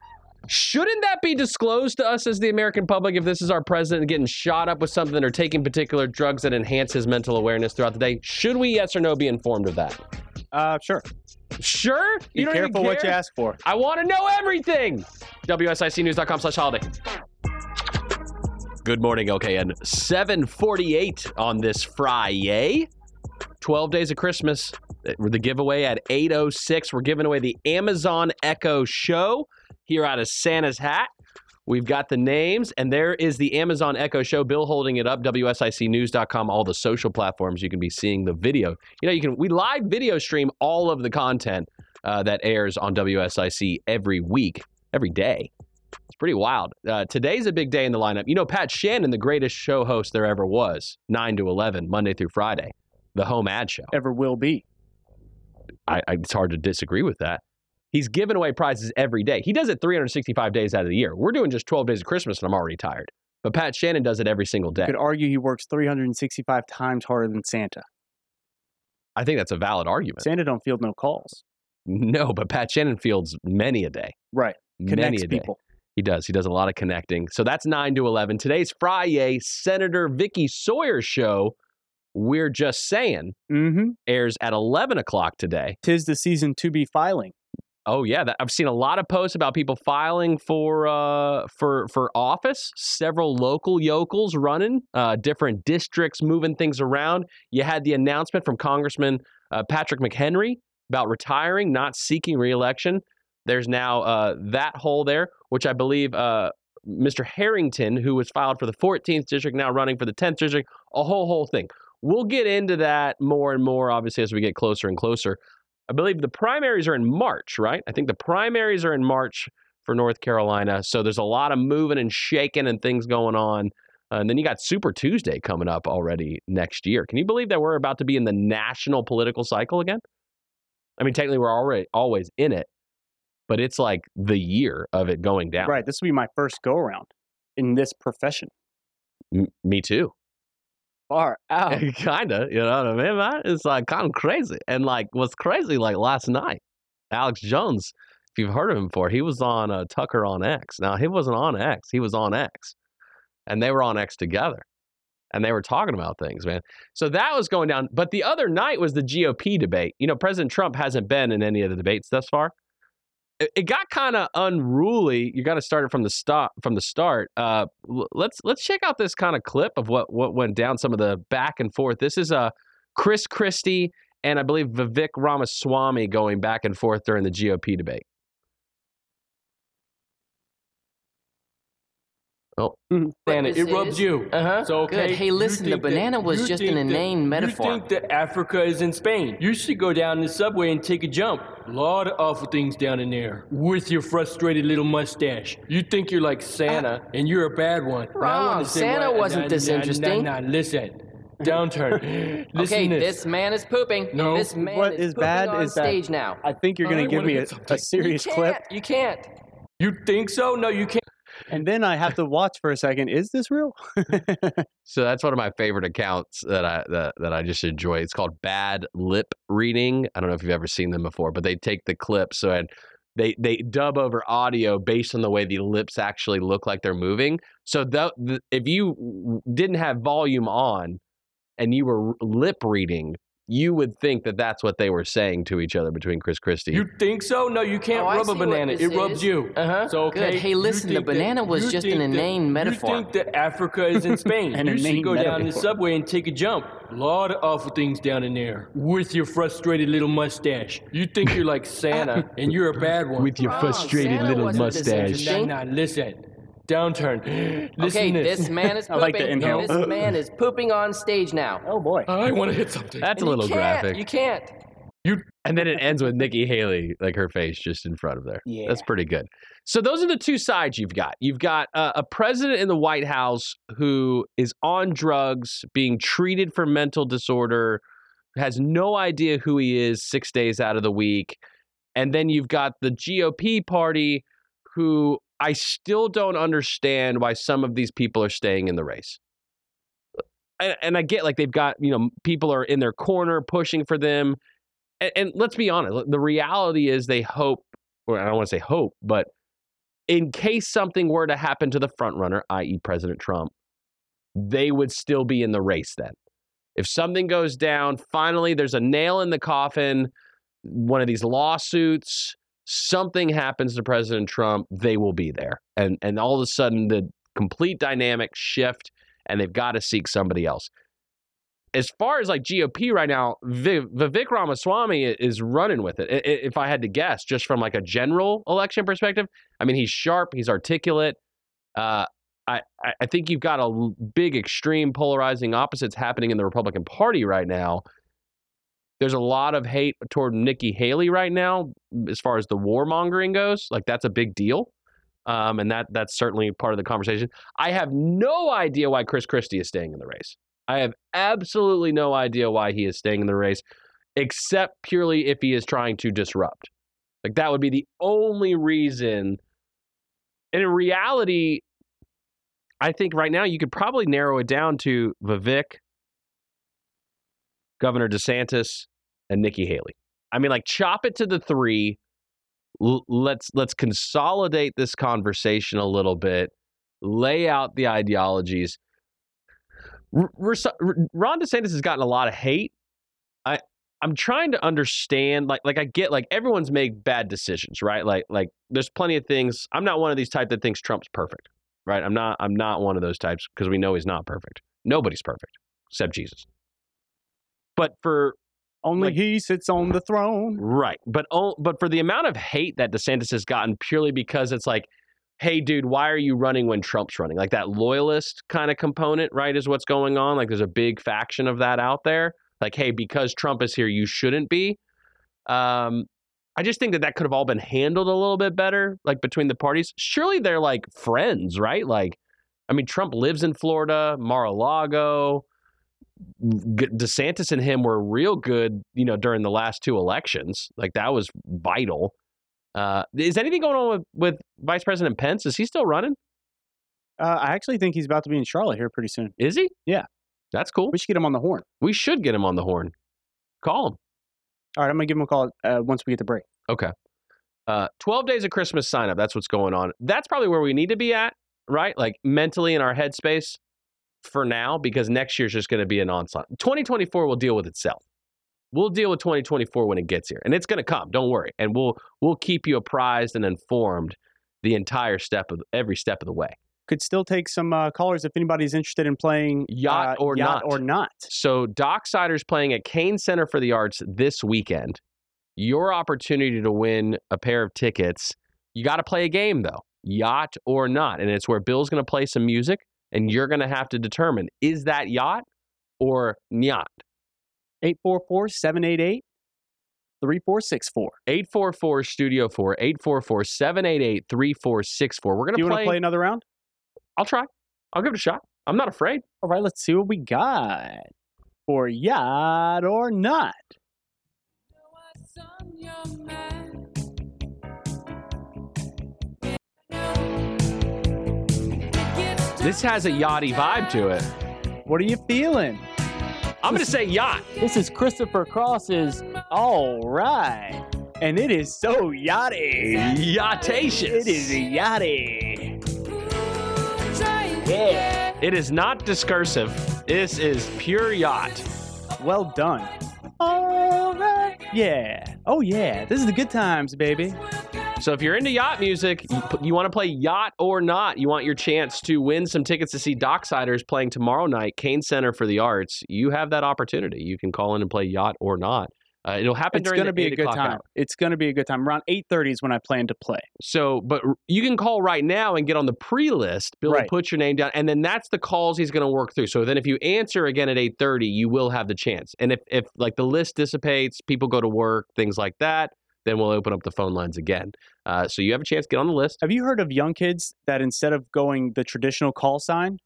Shouldn't that be disclosed to us as the American public if this is our president getting shot up with something or taking particular drugs that enhance his mental awareness throughout the day? Should we, yes or no, be informed of that? Uh, sure. Sure? You Be careful what you ask for. I want to know everything. WSICnews.com slash holiday. Good morning, LKN. 748 on this Friday. 12 days of Christmas. The giveaway at 806. We're giving away the Amazon Echo Show here out of Santa's hat. We've got the names, and there is the Amazon Echo Show. Bill holding it up, WSICnews.com, all the social platforms. You can be seeing the video. You know, you can we live video stream all of the content uh, that airs on WSIC every week, every day. It's pretty wild. Uh, today's a big day in the lineup. You know, Pat Shannon, the greatest show host there ever was, 9 to 11, Monday through Friday, the home ad show. Ever will be. I, I, it's hard to disagree with that. He's giving away prizes every day. He does it 365 days out of the year. We're doing just 12 days of Christmas and I'm already tired. But Pat Shannon does it every single day. You could argue he works 365 times harder than Santa. I think that's a valid argument. Santa don't field no calls. [laughs] No, but Pat Shannon fields many a day. Right. Connects many a people. Day. He does. He does a lot of connecting. So that's 9 to 11. Today's Friday, Senator Vickie Sawyer show, We're Just Saying, mm-hmm. airs at 11 o'clock today. Tis the season to be filing. Oh yeah, that, I've seen a lot of posts about people filing for uh, for for office. Several local yokels running, uh, different districts moving things around. You had the announcement from Congressman uh, Patrick McHenry about retiring, not seeking reelection. There's now uh, that hole there, which I believe uh, Mr. Harrington, who was filed for the 14th district, now running for the 10th district. A whole whole thing. We'll get into that more and more, obviously, as we get closer and closer. I believe the primaries are in March, right? I think the primaries are in March for North Carolina. So there's a lot of moving and shaking and things going on. Uh, and then you got Super Tuesday coming up already next year. Can you believe that we're about to be in the national political cycle again? I mean, technically, we're already always in it, but it's like the year of it going down. Right. This will be my first go around in this profession. M- me too far [laughs] out. kind of, you know what I mean, man? It's like kind of crazy. And like, what's crazy, like last night, Alex Jones, if you've heard of him before, he was on uh, Tucker on X. Now he wasn't on X; he was on X, and they were on X together, and they were talking about things, man. So that was going down. But the other night was the GOP debate. You know, President Trump hasn't been in any of the debates thus far. It, got kind of unruly. You got to start it from the start. From the start, uh, let's let's check out this kind of clip of what what went down. Some of the back and forth. This is uh, Chris Christie and I believe Vivek Ramaswamy going back and forth during the GOP debate. Oh, Banana, it rubs you. Uh huh. So okay. Good. Hey, listen, the think that- banana was just an think that- inane metaphor. You think that Africa is in Spain? You should go down the subway and take a jump. A lot of awful things down in there with your frustrated little mustache. You think you're like Santa and you're a bad one. Now, I wanna Wrong. Santa what- wasn't nah, this nah, interesting. Nah, nah, listen. [laughs] Downturn. listen okay, to this. man is pooping. No. This man What is is bad on is that now. I think you're going to give me a, something. a serious you clip, can't. You can't. You think so? No, you can't. And then I have to watch for a second. Is this real? [laughs] so that's one of my favorite accounts that I that, that I just enjoy. It's called Bad Lip Reading. I don't know if you've ever seen them before, but they take the clips so and they they dub over audio based on the way the lips actually look like they're moving. So the, if you didn't have volume on and you were lip reading, you would think that that's what they were saying to each other between Chris Christie. You think so? No, you can't Oh, I rub a see what banana. this It rubs is. you. Uh-huh. So okay. Good. Hey, you listen, the think that- banana was you just an think that- inane metaphor. You think that Africa is in Spain? [laughs] An you should inane go down the metaphor. subway and take a jump. A lot of awful things down in there with your frustrated little mustache. You think you're like [laughs] Santa and you're a bad one. with your frustrated Santa little wasn't this mustache. interesting. Nah, nah, listen. Downturn. Listen okay, this. this man is [laughs] I pooping. like the inhale. This [laughs] man is pooping on stage now. oh boy. I want to hit something. That's a And little you can't, graphic. You can't. And then it ends with Nikki Haley, like her face just in front of there. Yeah. That's pretty good. So those are the two sides you've got. You've got uh, a president in the White House who is on drugs, being treated for mental disorder, has no idea who he is six days out of the week. And then you've got the GOP party who I still don't understand why some of these people are staying in the race. And, and I get like they've got, you know, people are in their corner pushing for them and, and let's be honest, the reality is they hope, or I don't want to say hope, but in case something were to happen to the front runner, i.e., President Trump, they would still be in the race then. If something goes down, finally there's a nail in the coffin, one of these lawsuits, something happens to President Trump, they will be there. And and all of a sudden the complete dynamic shift and they've got to seek somebody else as far as like GOP right now, Viv- Vivek Ramaswamy is running with it. If I had to guess, just from like a general election perspective, I mean, he's sharp, he's articulate. Uh, I- I think you've got a big, extreme polarizing opposites happening in the Republican Party right now. There's a lot of hate toward Nikki Haley right now, as far as the warmongering goes. Like that's a big deal. Um, and that that's certainly part of the conversation. I have no idea why Chris Christie is staying in the race. I have absolutely no idea why he is staying in the race, except purely if he is trying to disrupt. Like that would be the only reason. And in reality, I think right now you could probably narrow it down to Vivek, Governor DeSantis, and Nikki Haley. I mean, like chop it to the three. L- let's let's consolidate this conversation a little bit. Lay out the ideologies. R- Ros- R- Ron DeSantis has gotten a lot of hate. I I'm trying to understand. Like like I get like everyone's made bad decisions, right? Like like there's plenty of things. I'm not one of these type that thinks Trump's perfect, right? I'm not I'm not one of those types because we know he's not perfect. Nobody's perfect except Jesus. But for Only Like- he sits on the throne. Right. But oh, but for the amount of hate that DeSantis has gotten purely because it's like, hey, dude, why are you running when Trump's running? Like that loyalist kind of component, right, is what's going on. Like there's a big faction of that out there. Like, hey, because Trump is here, you shouldn't be. Um, I just think that that could have all been handled a little bit better, like between the parties. Surely they're like friends, right? Like, I mean, Trump lives in Florida, Mar-a-Lago. G- DeSantis and him were real good, you know, during the last two elections. Like that was vital. Uh, is anything going on with, with Vice President Pence? Is he still running? Uh, I actually think he's about to be in Charlotte here pretty soon. Is he? Yeah. That's cool. We should get him on the horn. We should get him on the horn. Call him. All right, I'm gonna give him a call uh, once we get the break. Okay. Uh, 12 days of Christmas sign up. That's what's going on. That's probably where we need to be at, right? Like mentally in our headspace for now, because next year's just going to be an onslaught. 2024 will deal with itself. We'll deal with 2024 when it gets here, and it's going to come. Don't worry, and we'll we'll keep you apprised and informed the entire step of every step of the way. Could still take some uh, callers if anybody's interested in playing Yacht uh, or yacht not. or not. So Docksiders playing at Cain Center for the Arts this weekend. Your opportunity to win a pair of tickets. You got to play a game though, yacht or not, and it's where Bill's going to play some music, and you're going to have to determine is that yacht or yacht. 844 788 3464. 844 Studio 4, 844 788 3464. We're going to Do you want play. to play another round? I'll try. I'll give it a shot. I'm not afraid. All right, let's see what we got for yacht or not. This has a yachty vibe to it. What are you feeling? I'm going to say yacht. This is Christopher Cross's All Right. And it is so yachty. Yachtatious. It is yachty. Yeah. It is not discursive. This is pure yacht. Well done. All right. Yeah. Oh, yeah. This is the good times, baby. So if you're into yacht music, you, you want to play yacht or not, you want your chance to win some tickets to see Docksiders playing tomorrow night, Cain Center for the Arts. You have that opportunity. You can call in and play yacht or not. Uh, it'll happen during. It's going to be a good time. hour. It's going to be a good time. Around 8.30 is when I plan to play. So, but r- you can call right now and get on the pre-list. Bill will Right. put your name down, and then that's the calls he's going to work through. So then, if you answer again at eight thirty, you will have the chance. And if if like the list dissipates, people go to work, things like that, then we'll open up the phone lines again. Uh, so you have a chance to get on the list. Have you heard of young kids that instead of going the traditional call sign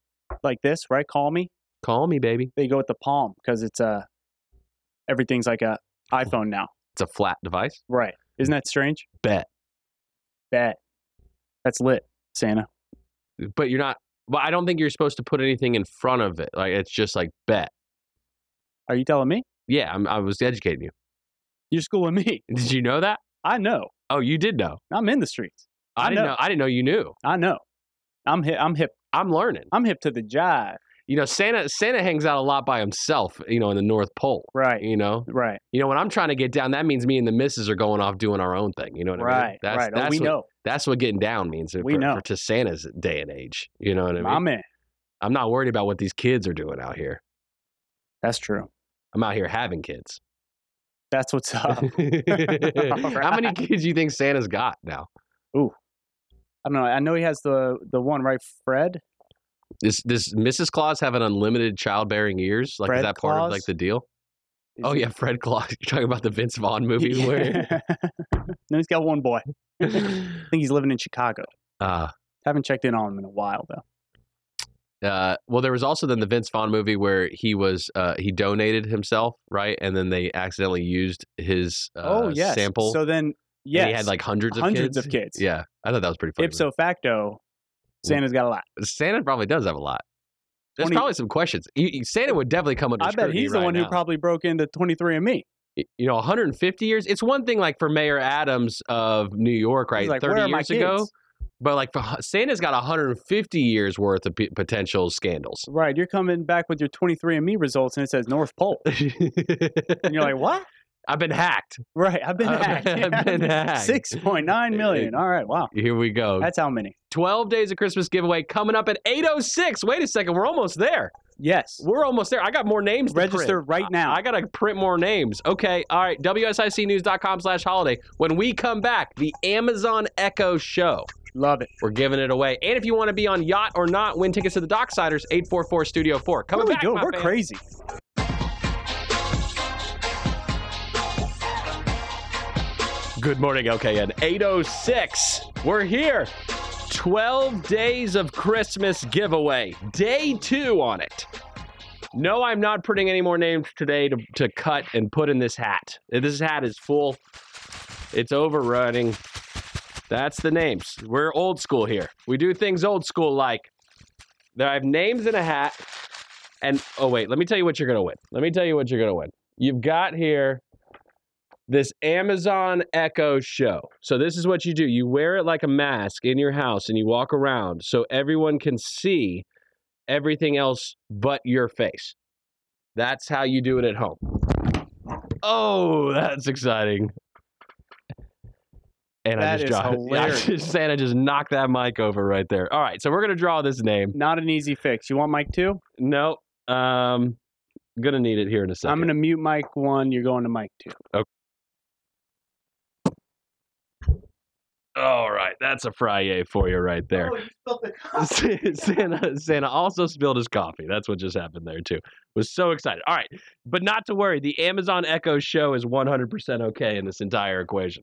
like this, right? Call me. Call me, baby. They go with the palm because it's a everything's like a iPhone now. It's a flat device. Right. Isn't that strange? Bet, Bet. That's lit, Santa. but you're not. Well, I don't think you're supposed to put anything in front of it. Like it's just like bet. Are you telling me? Yeah, I'm, I was educating you. You're schooling me. [laughs] Did you know that? I know. Oh, you did know. I'm in the streets. I, I didn't know. know. I didn't know you knew. I know. I'm hip. I'm hip. I'm learning. I'm hip to the jive. You know, Santa Santa hangs out a lot by himself. You know, in the North Pole. Right. You know, Right. you know when I'm trying to get down, that means me and the missus are going off doing our own thing. You know what I mean? Right. That's, right. Oh, that's oh, we what, know. That's what getting down means. We for, know. for- to Santa's day and age. You know what I mean? My man. I'm not worried about what these kids are doing out here. That's true. I'm out here having kids. That's what's [laughs] up. How [laughs] many kids do you think Santa's got now? Ooh, I don't know. I know he has the the one right, Fred. Does, does Mrs. Claus have an unlimited childbearing years? Like, Fred is that part of like the deal? Is oh he- yeah, Fred Claus. [laughs] You're talking about the Vince Vaughn movie where no, he's got one boy. I think he's living in Chicago. uh, Haven't checked in on him in a while though. Uh, well, there was also then the Vince Vaughn movie where he was uh, he donated himself, right? And then they accidentally used his uh, oh yes. sample. So then, yeah, he had like hundreds of hundreds kids. of kids. Yeah, I thought that was pretty funny. Ipso facto, Santa's got a lot. Santa probably does have a lot. There's 20 probably some questions. You- Santa would definitely come under I bet he's the right one who probably broke into 23andMe. Y- you know 150 years it's one thing like for mayor adams of new york right like, 30 "Where are my years ago kids?" But like for, santa's got 150 years worth of p- potential scandals Right, you're coming back with your 23andMe results and it says North Pole. [laughs] And you're like, what? i've been hacked Right, I've been I've hacked. been- I've been [laughs] hacked. 6.9 million. All right, wow. here we go That's how many. 12 days of christmas giveaway coming up at 806 wait a second we're almost there Yes. we're almost there i got more names to Register right now. I gotta print more names. Okay, all right. WSICnews.com slash holiday. When we come back, the Amazon Echo Show. Love it. We're giving it away. And if you want to be on Yacht or Not, win tickets to the Docksiders, 844 Studio 4. What Coming we doing? We're fam. crazy. Good morning, LKN. 806. We're here. 12 days of Christmas giveaway. Day two on it. No, I'm not putting any more names today to, to cut and put in this hat. This hat is full. It's overrunning. That's the names. We're old school here. We do things old school like. There I have names in a hat. And oh wait, let me tell you what you're gonna win. Let me tell you what you're gonna win. You've got here this Amazon Echo Show. So this is what you do: you wear it like a mask in your house, and you walk around so everyone can see everything else but your face. That's how you do it at home. Oh, that's exciting. And I just is dropped yeah, [laughs] I hilarious. just- Santa just knocked that mic over right there. All right, so we're gonna draw this name. Not an easy fix. You want mic two? No, um, gonna need it here in a 2nd I'm going to mute mic one. You're going to mic two. Okay. All right, that's a Friday for you right there. [laughs] Santa, Santa also spilled his coffee. That's what just happened there too. Was so excited. All right, but not to worry. The Amazon Echo Show is 100% okay in this entire equation.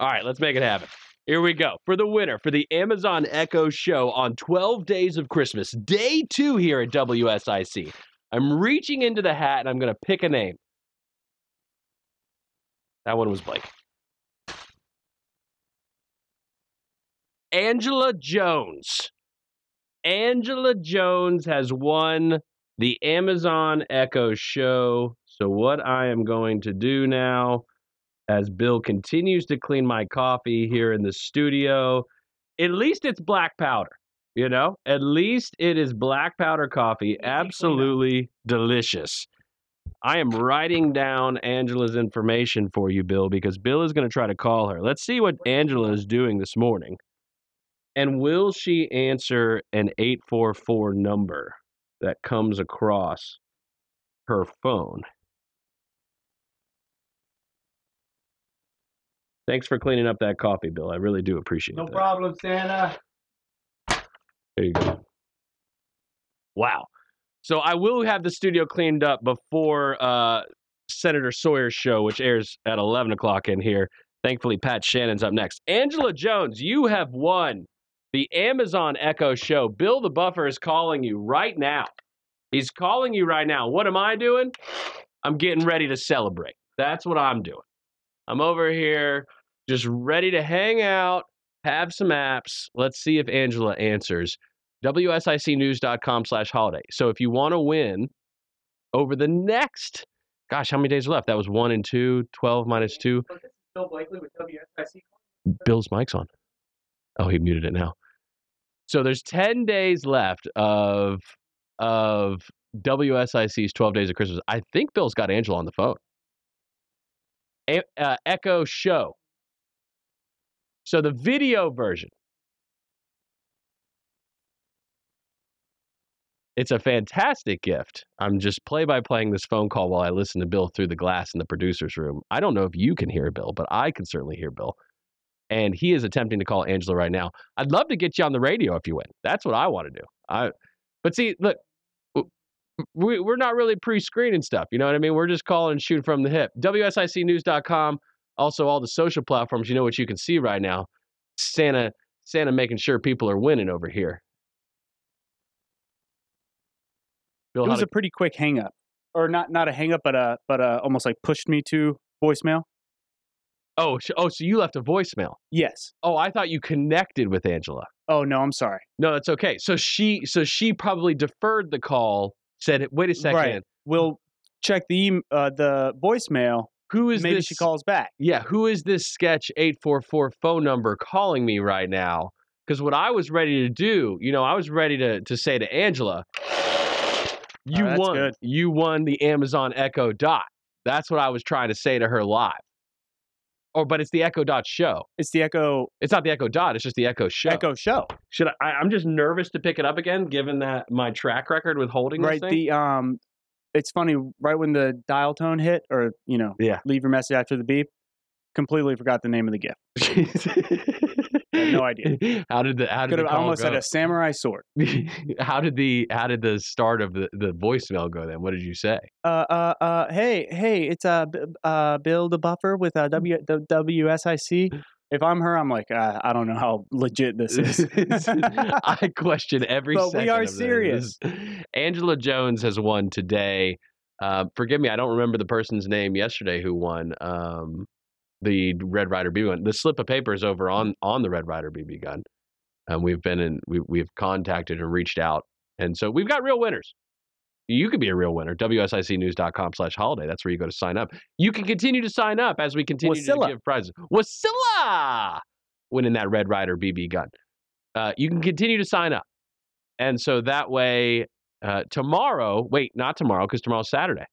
All right, let's make it happen. Here we go for the winner for the Amazon Echo Show on 12 Days of Christmas, day two here at WSIC. I'm reaching into the hat and I'm going to pick a name. That one was Blake. Angela Jones. Angela Jones has won the Amazon Echo Show. So, what I am going to do now, as Bill continues to clean my coffee here in the studio, at least it's black powder. You know, at least it is black powder coffee. Absolutely delicious. I am writing down Angela's information for you, Bill, because Bill is going to try to call her. Let's see what Angela is doing this morning. And will she answer an 844 number that comes across her phone? Thanks for cleaning up that coffee, Bill. I really do appreciate it. No that. problem, Santa. There you go. Wow. So I will have the studio cleaned up before uh, Senator Sawyer's show, which airs at 11 o'clock in here. Thankfully, Pat Shannon's up next. Angela Jones, you have won the Amazon Echo show. Bill the Buffer is calling you right now. He's calling you right now. What am I doing? I'm getting ready to celebrate. That's what I'm doing. I'm over here just ready to hang out, have some apps. Let's see if Angela answers. WSICnews.com slash holiday. So if you want to win over the next, gosh, how many days are left? That was one and two, 12 minus two. Bill Blakely with WSIC. Bill's mic's on. Oh, he muted it now. So there's 10 days left of of WSIC's 12 Days of Christmas. I think Bill's got Angela on the phone. E- uh, Echo Show. So the video version. It's a fantastic gift. I'm just play by playing this phone call while I listen to Bill through the glass in the producer's room. I don't know if you can hear Bill, but I can certainly hear Bill and he is attempting to call Angela right now. I'd love to get you on the radio if you win. That's what I want to do. I, but see, look, we, we're not really pre-screening stuff. You know what I mean? We're just calling and shooting from the hip. WSICnews.com. Also, all the social platforms. You know what you can see right now. Santa, Santa, making sure people are winning over here. Bill, It was to- a pretty quick hang up, or not not a hang up, but a but a almost like pushed me to voicemail. oh, sh- oh, so you left a voicemail. Yes. Oh, I thought you connected with Angela. Oh no, I'm sorry. No, that's okay. So she, so she probably deferred the call. Said, "Wait a second. Right. We'll check the uh, the voicemail. Who is Maybe this? she calls back. Yeah, who is this sketch 844 phone number calling me right now? Because what I was ready to do, you know, I was ready to, to say to Angela, you that's won. good. You won the Amazon Echo Dot. That's what I was trying to say to her live. Or, but it's the Echo Dot show. It's the Echo It's not the Echo Dot. It's just the Echo show. Echo Show. Should I? I I'm just nervous to pick it up again, given that my track record with holding Right. The um, it's funny. Right when the dial tone hit, or you know, Yeah. leave your message after the beep. Completely forgot the name of the gift. [laughs] had no idea. How did the how did Could the have I almost go? had a samurai sword. [laughs] how did the how did the start of the, the voicemail go then? What did you say? Uh, uh, uh, hey, hey, it's uh, uh, Bill the Buffer with uh, W the WSIC. If I'm her, I'm like, uh, I don't know how legit this is. [laughs] I question every But we are serious. Angela Jones has won today. Uh, forgive me, I don't remember the person's name yesterday who won um, the Red Ryder BB gun. The slip of paper is over on on the Red Ryder BB gun, and we've been in we we've contacted and reached out, and so we've got real winners. You could be a real winner. WSICnews.com slash holiday. That's where you go to sign up. You can continue to sign up as we continue Wasilla. to give prizes. Wasilla winning that Red Ryder BB gun. Uh, you can continue to sign up. And so that way, uh, tomorrow, wait, not tomorrow, because tomorrow's Saturday.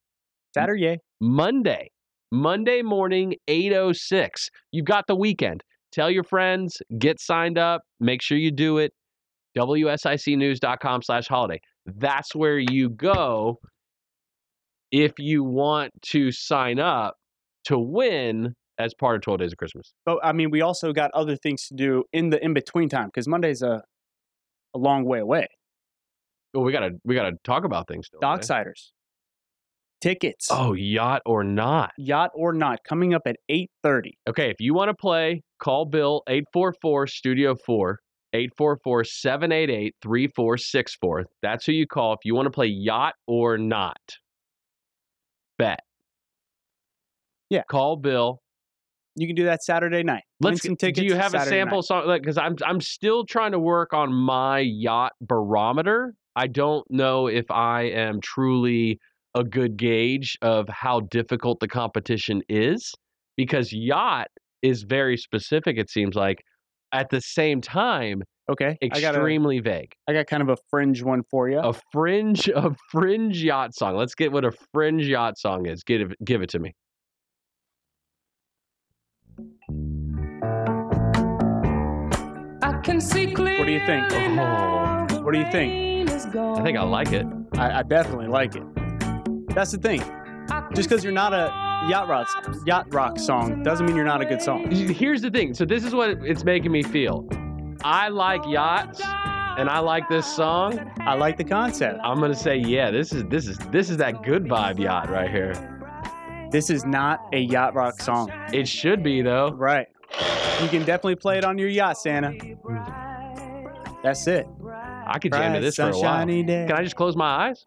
Saturday. Monday, Monday morning, 8.06. You've got the weekend. Tell your friends, get signed up, make sure you do it. WSICnews.com slash holiday. That's where you go if you want to sign up to win as part of 12 Days of Christmas. But I mean, we also got other things to do in the in between time because Monday's a a long way away. Well, we gotta we gotta talk about things still. right? Tickets, Oh, yacht or not. yacht or not, coming up at eight thirty. Okay, if you want to play, call Bill 844 Studio 4, 844 788 3464. That's who you call if you want to play yacht or not. Bet. Yeah. Call Bill. You can do that Saturday night. Let's some tickets. Do you have a sample night. song? Like, because I'm I'm still trying to work on my yacht barometer. I don't know if I am truly a good gauge of how difficult the competition is because yacht is very specific. It seems like. At the same time, Okay, I got a, extremely vague. I got kind of a fringe one for you. A fringe, [laughs] a fringe yacht song. Let's get what a fringe yacht song is. Give it, give it to me. I can see clearly What do you think? Oh. now the What do you think? I think I like it. I, I definitely like it. That's the thing. Just because you're not a yacht rock yacht rock song doesn't mean you're not a good song. Here's the thing. So this is what it's making me feel. I like yachts, and I like this song. I like the concept. I'm gonna say, yeah, this is this is this is that good vibe yacht right here. This is not a yacht rock song. It should be though. Right. You can definitely play it on your yacht, Santa. That's it. I could jam to this for a while. day. Can I just close my eyes?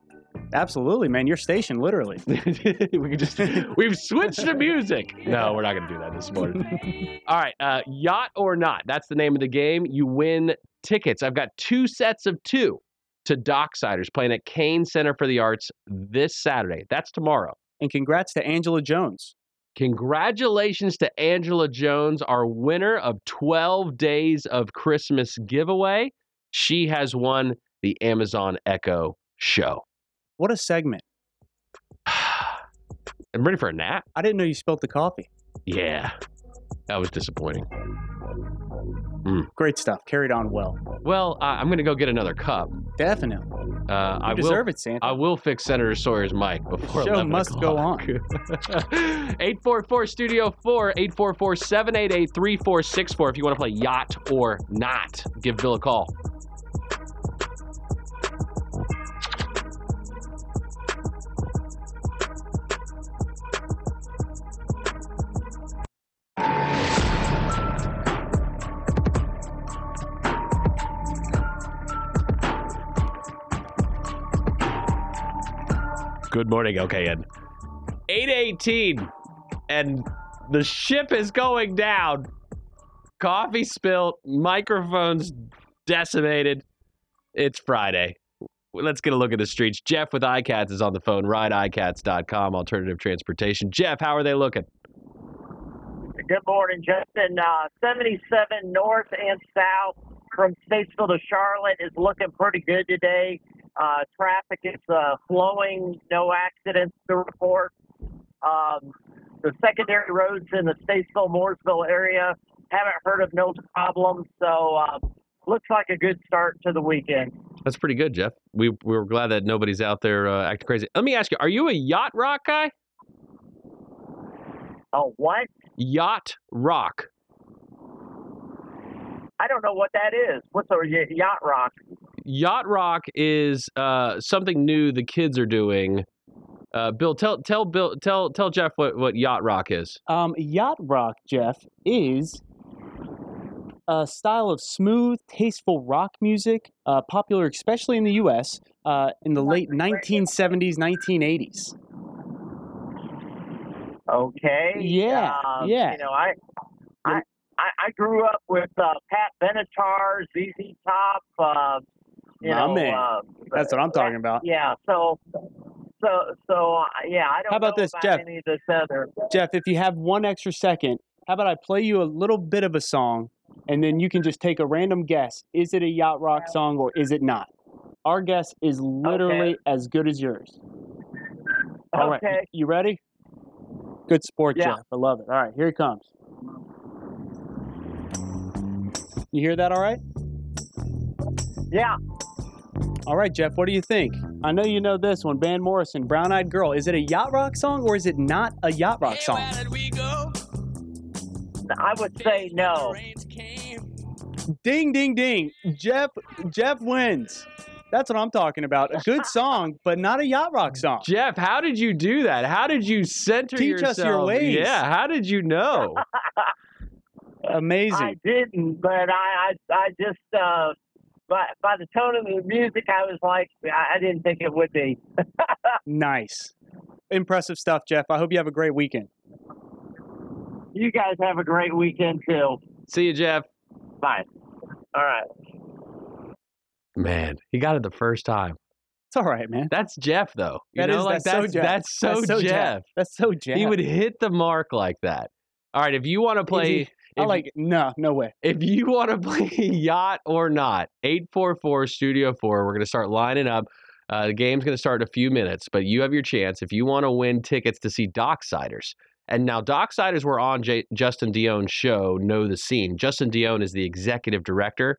Absolutely, man. Your station, literally. [laughs] we just [laughs] we've switched to music. No, we're not gonna do that this morning. [laughs] All right, uh, yacht or not? That's the name of the game. You win tickets. I've got two sets of two to Docksiders playing at Cain Center for the Arts this Saturday. That's tomorrow. And congrats to Angela Jones. Congratulations to Angela Jones, our winner of 12 Days of Christmas giveaway. She has won the Amazon Echo show. What a segment. [sighs] I'm ready for a nap. I didn't know you spilled the coffee. Yeah, that was disappointing. Great stuff. Carried on well. Well, uh, I'm going to go get another cup. Definitely. Uh, I deserve will, it, Santa. I will fix Senator Sawyer's mic before the Show 11 must go on. [laughs] 844 Studio 4, 844 788 3464 if you want to play yacht or not. Give Bill a call. Good morning, LKN. 818, and the ship is going down. Coffee spilt, microphones decimated. It's Friday. Let's get a look at the streets. Jeff with iCats is on the phone. RideICats.com, alternative transportation. Jeff, how are they looking? Good morning, Justin. Uh, 77 north and south from Statesville to Charlotte is looking pretty good today. Uh, traffic is uh, flowing, no accidents to report. Um, the secondary roads in the Statesville Mooresville area haven't heard of no problems, so uh, looks like a good start to the weekend. That's pretty good, Jeff. We, we were glad that nobody's out there uh, acting crazy. Let me ask you, are you a yacht rock guy? Oh, what? Yacht rock. I don't know what that is. What's a yacht rock? Yacht rock is uh, something new the kids are doing. Uh, Bill, tell tell Bill tell tell Jeff what, what yacht rock is. Um, yacht rock, Jeff, is a style of smooth, tasteful rock music, uh, popular especially in the U.S. Uh, in the late 1970s, 1980s. Okay. Yeah, Um, yeah. You know, I, I, I I grew up with uh, Pat Benatar, ZZ Top. You My know, man. Uh, That's what I'm talking about. yeah. So, so so uh, yeah, I don't How about know this, about Jeff? any of this other. Jeff, if you have one extra second, how about I play you a little bit of a song and then you can just take a random guess. Is it a yacht rock song or is it not? Our guess is literally as good as yours. All right, Okay. You ready? Good sport, Yeah. Jeff. I love it. All right, here he comes. You hear that all right? Yeah. All right, Jeff, what do you think? I know you know this one, Van Morrison, Brown Eyed Girl. Is it a yacht rock song or is it not a yacht rock song? I would say no. Ding, ding, ding. Jeff, Jeff wins. That's what I'm talking about. A good [laughs] song, but not a yacht rock song. Jeff, how did you do that? How did you center Teach yourself? us your ways. Yeah, how did you know? [laughs] Amazing. I didn't, but I I, I just uh, by by the tone of the music, I was like, I, I didn't think it would be. [laughs] Nice. Impressive stuff, Jeff. I hope you have a great weekend. You guys have a great weekend too. See you, Jeff. Bye. All right. Man, he got it the first time. It's all right, man. That's Jeff, though. You That know, is- like that's so that's Jeff. that's so, That's so Jeff. Jeff. That's so Jeff. He would hit the mark like that. All right, if you want to play, I like no, no way. if you want to [laughs] play yacht or not, eight four four Studio Four. We're going to start lining up. Uh, the game's going to start in a few minutes, but you have your chance if you want to win tickets to see Docksiders. And now Docksiders were on J- Justin Dionne's show, Know the Scene. Justin Dionne is the executive director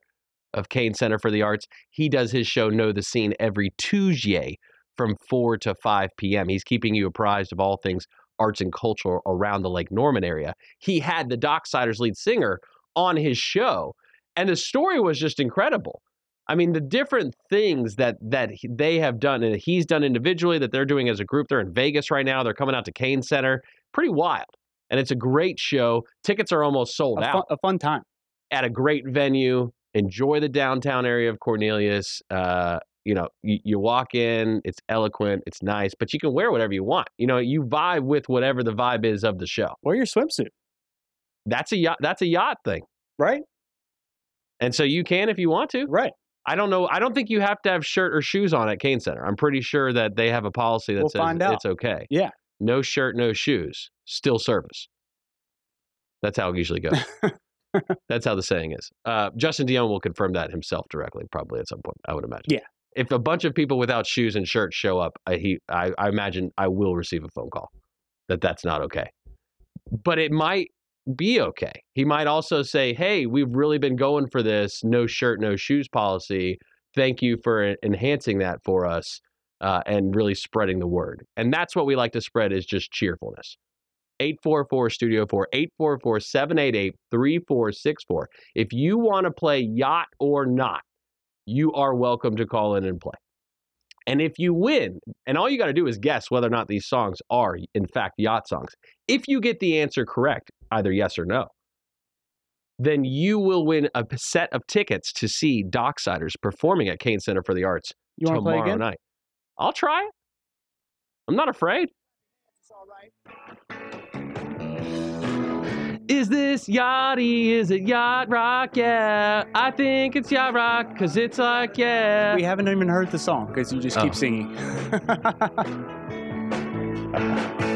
of Cain Center for the Arts. He does his show, Know the Scene, every Tuesday from 4 to 5 p.m. He's keeping you apprised of all things arts and culture around the Lake Norman area. He had the Docksiders lead singer on his show, and the story was just incredible. I mean, the different things that that they have done and he's done individually, that they're doing as a group. They're in Vegas right now. They're coming out to Cain Center. Pretty wild, and it's a great show. Tickets are almost sold A out fun, a fun time. at a great venue. Enjoy the downtown area of Cornelius. Uh, you know, you, you walk in, it's eloquent, it's nice, but you can wear whatever you want. You know, you vibe with whatever the vibe is of the show. Wear your swimsuit, That's a yacht. That's a yacht thing, right? and so you can if you want to. Right. I don't know. I don't think you have to have shirt or shoes on at Cain Center. I'm pretty sure that they have a policy that We'll says it's okay. Yeah. No shirt, no shoes, still service. That's how it usually goes. [laughs] That's how the saying is. Uh, Justin Dionne will confirm that himself directly, probably at some point. I would imagine. Yeah. If a bunch of people without shoes and shirts show up, I, he, I, I imagine I will receive a phone call that that's not okay. But it might be okay. He might also say, "Hey, we've really been going for this no shirt, no shoes policy. Thank you for enhancing that for us uh, and really spreading the word." And that's what we like to spread is just cheerfulness. 844 Studio 4, 844 788 3464. If you want to play yacht or not, you are welcome to call in and play. And if you win, and all you got to do is guess whether or not these songs are, in fact, yacht songs. If you get the answer correct, either yes or no, then you will win a set of tickets to see Docksiders performing at Cain Center for the Arts You want to play tomorrow again? night. I'll try it. I'm not afraid. Is this yachty? Is it yacht rock? Yeah, I think it's yacht rock because it's like, yeah. We haven't even heard the song because you just Oh. keep singing. [laughs]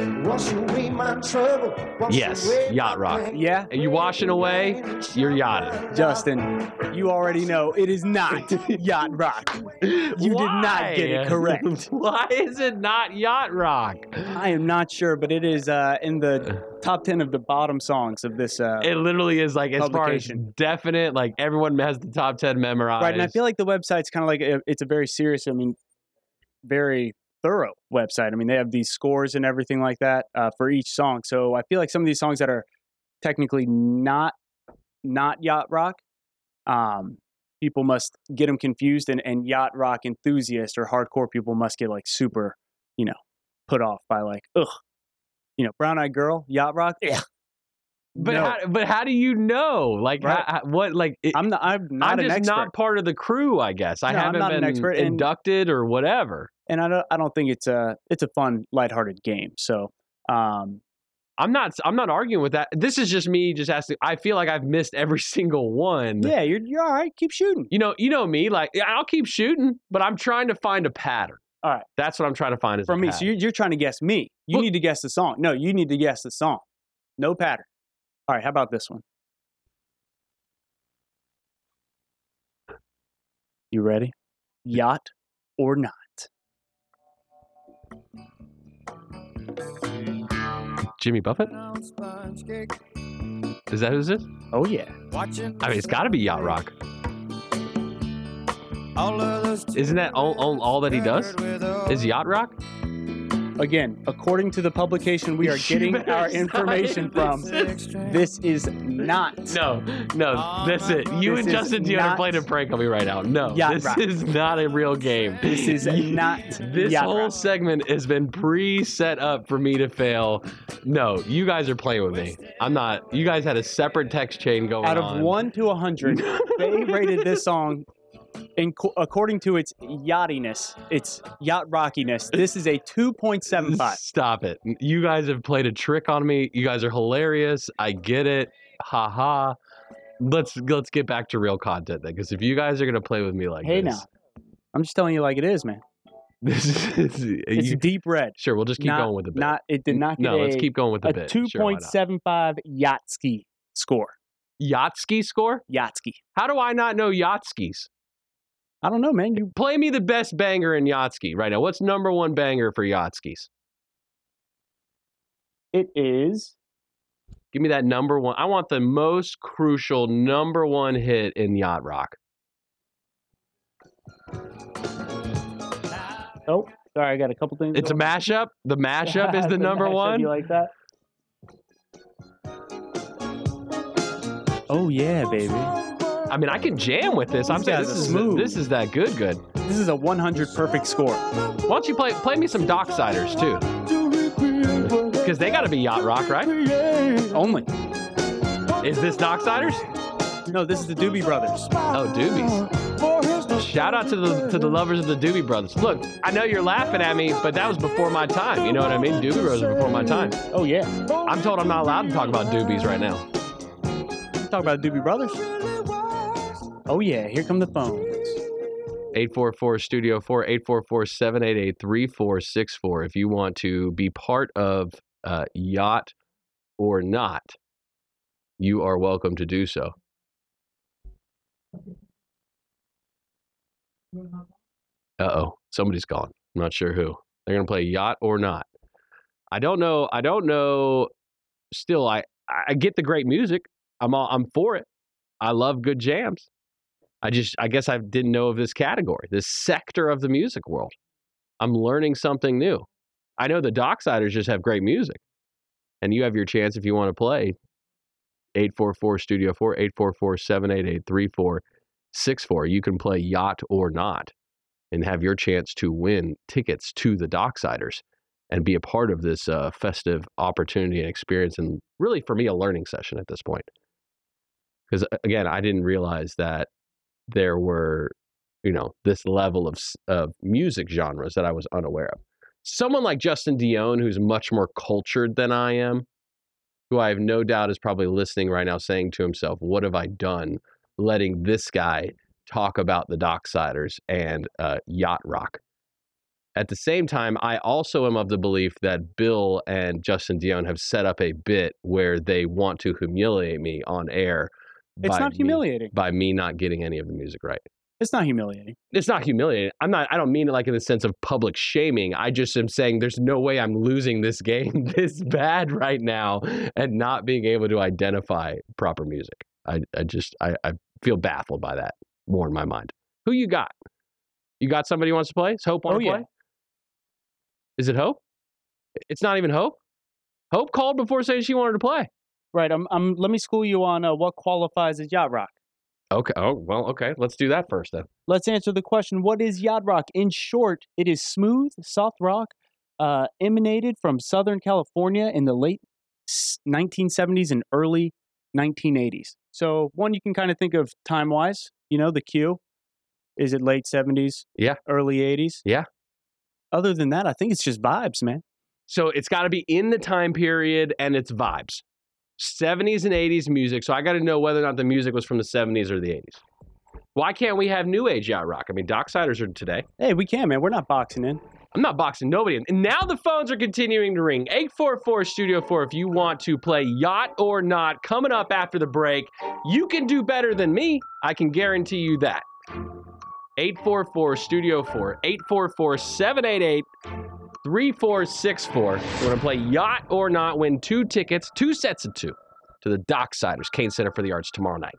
Yes, yacht rock. yeah, Are you washing away? You're yachting. Justin, you already know it is not [laughs] yacht rock. You did not get it correct. [laughs] Why is it not yacht rock? I am not sure, but it is uh, in the top 10 of the bottom songs of this. Uh, It literally is like as far as Publication. definite, like everyone has the top ten memorized. right, and I feel like the website's kind of like a, it's a very serious, I mean, very thorough website. I mean, they have these scores and everything like that uh, for each song. So I feel like some of these songs that are technically not not yacht rock, um, people must get them confused, and, and yacht rock enthusiasts or hardcore people must get like super, you know, put off by like, ugh, you know, brown eyed girl, yacht rock. Yeah, but no. how, but how do you know? Like Right. how, what? Like it, I'm not. I'm not I'm just not part of the crew. I guess I No, haven't been expert, and- inducted or whatever. and I don't I don't think it's a it's a fun lighthearted game. So um I'm not. I'm not arguing with that. This is just me just asking. I feel like I've missed every [laughs] single one. yeah, you're you're all right. Keep shooting. You know. You know me. Like I'll keep shooting, but I'm trying to find a pattern. All right. That's what I'm trying to find. Is From me. So you're, you're trying to guess me. You Look- need to guess the song. No, you need to guess the song. No pattern. All right. How about this one? You ready? Yacht or not? Jimmy Buffett. Is that who this is? Oh yeah. I mean, it's got to be yacht rock. Isn't that all, all, all that he does? Is yacht rock? Again, according to the publication we are [laughs] getting our information from, this. this is not. No, no, that's it. You This and is Justin Dionne are not playing a prank on me right now. No, yacht this rock. is not a real game. This is not This yacht whole rock. segment has been pre-set up for me to fail. No, you guys are playing with me. I'm not. You guys had a separate text chain going Out on. of one to a hundred, [laughs] they rated this song, in, according to its yachtiness, its yacht rockiness. This is a two point seven [laughs] five. Stop it. You guys have played a trick on me. You guys are hilarious. I get it. Ha ha. Let's let's get back to real content then, because if you guys are gonna play with me like Hey this, now, I'm just telling you like it is, man. [laughs] this is It's you- deep red. sure. We'll just keep not, going with the bit. Not it did not get no, a, let's keep going with the a bit. two Sure, why point not? seven five Yatsky score. Score? Yatsky. How do I not know Yachtskis? I don't know, man. You Play me the best banger in Yachtski right now. What's number one banger for Yachtskis? it is Give me that number one. I want the most crucial number one hit in Yacht Rock. oh sorry, I got a couple things. It's a mashup. The mashup is [laughs] the The number mashup, one. You like that? Oh yeah, baby. I mean, I can jam with this. I'm saying this is smooth. this is that good. Good. This is a 100 perfect score. Why don't you play play me some Docksiders too? Because they got to be yacht rock, right? Only. Is this Docksiders? No, this is the Doobie Brothers. Oh, Doobies. Shout out to the to the lovers of the Doobie Brothers. Look, I know you're laughing at me, but that was before my time. You know what I mean? Doobie Brothers are before my time. Oh yeah. I'm told I'm not allowed to talk about Doobies right now. Talk about Doobie Brothers. Oh yeah, here come the phones. 844 Studio 4 844 788 3464 if you want to be part of uh, Yacht or Not. You are welcome to do so. Uh oh, somebody's gone. I'm not sure who. They're gonna play Yacht or Not. I don't know. I don't know. Still, I I get the great music. I'm all, I'm for it. I love good jams. I just I guess I didn't know of this category, this sector of the music world. I'm learning something new. I know the Docksiders just have great music. And you have your chance if you want to play 844 Studio 4 844 788 3464. You can play Yacht or Not and have your chance to win tickets to the Docksiders and be a part of this uh, festive opportunity and experience. And really, for me, a learning session at this point. Because again, I didn't realize that there were, you know, this level of of music genres that I was unaware of. Someone like Justin Dionne, who's much more cultured than I am, who I have no doubt is probably listening right now, saying to himself, "What have I done, letting this guy talk about the Docksiders and uh, yacht rock?" At the same time, I also am of the belief that Bill and Justin Dionne have set up a bit where they want to humiliate me on air. It's not me- humiliating. by me not getting any of the music right. It's not humiliating. It's not humiliating. I'm not. I don't mean it like in the sense of public shaming. I just am saying there's no way I'm losing this game [laughs] this bad right now and not being able to identify proper music. I, I just I, I feel baffled by that more in my mind. Who you got? You got somebody who wants to play? Is Hope want Oh, to yeah. play? Is it Hope? It's not even Hope. Hope called before saying she wanted to play. Right. I'm. I'm. Let me school you on uh, what qualifies as yacht rock. Okay. Oh well. Okay. Let's do that first then. Let's answer the question: What is yacht rock? In short, it is smooth, soft rock, uh, emanated from Southern California in the late 1970s and early 1980s. So one you can kind of think of time wise. You know, the Q. Is it late 70s? Yeah. Early 80s? Yeah. Other than that, I think it's just vibes, man. So it's got to be in the time period and its vibes. 70s and 80s music. So I got to know whether or not the music was from the 70s or the 80s. Why can't we have new age yacht rock? I mean, Docksiders are today. Hey, we can, man. We're not boxing in. I'm not boxing nobody in. And now the phones are continuing to ring. 844 Studio 4 if you want to play Yacht or Not coming up after the break. You can do better than me. I can guarantee you that. 844 Studio 4, 844 788 3464. We're going to play Yacht or Not, win two tickets, two sets of two, to the Docksiders, Cain Center for the Arts tomorrow night.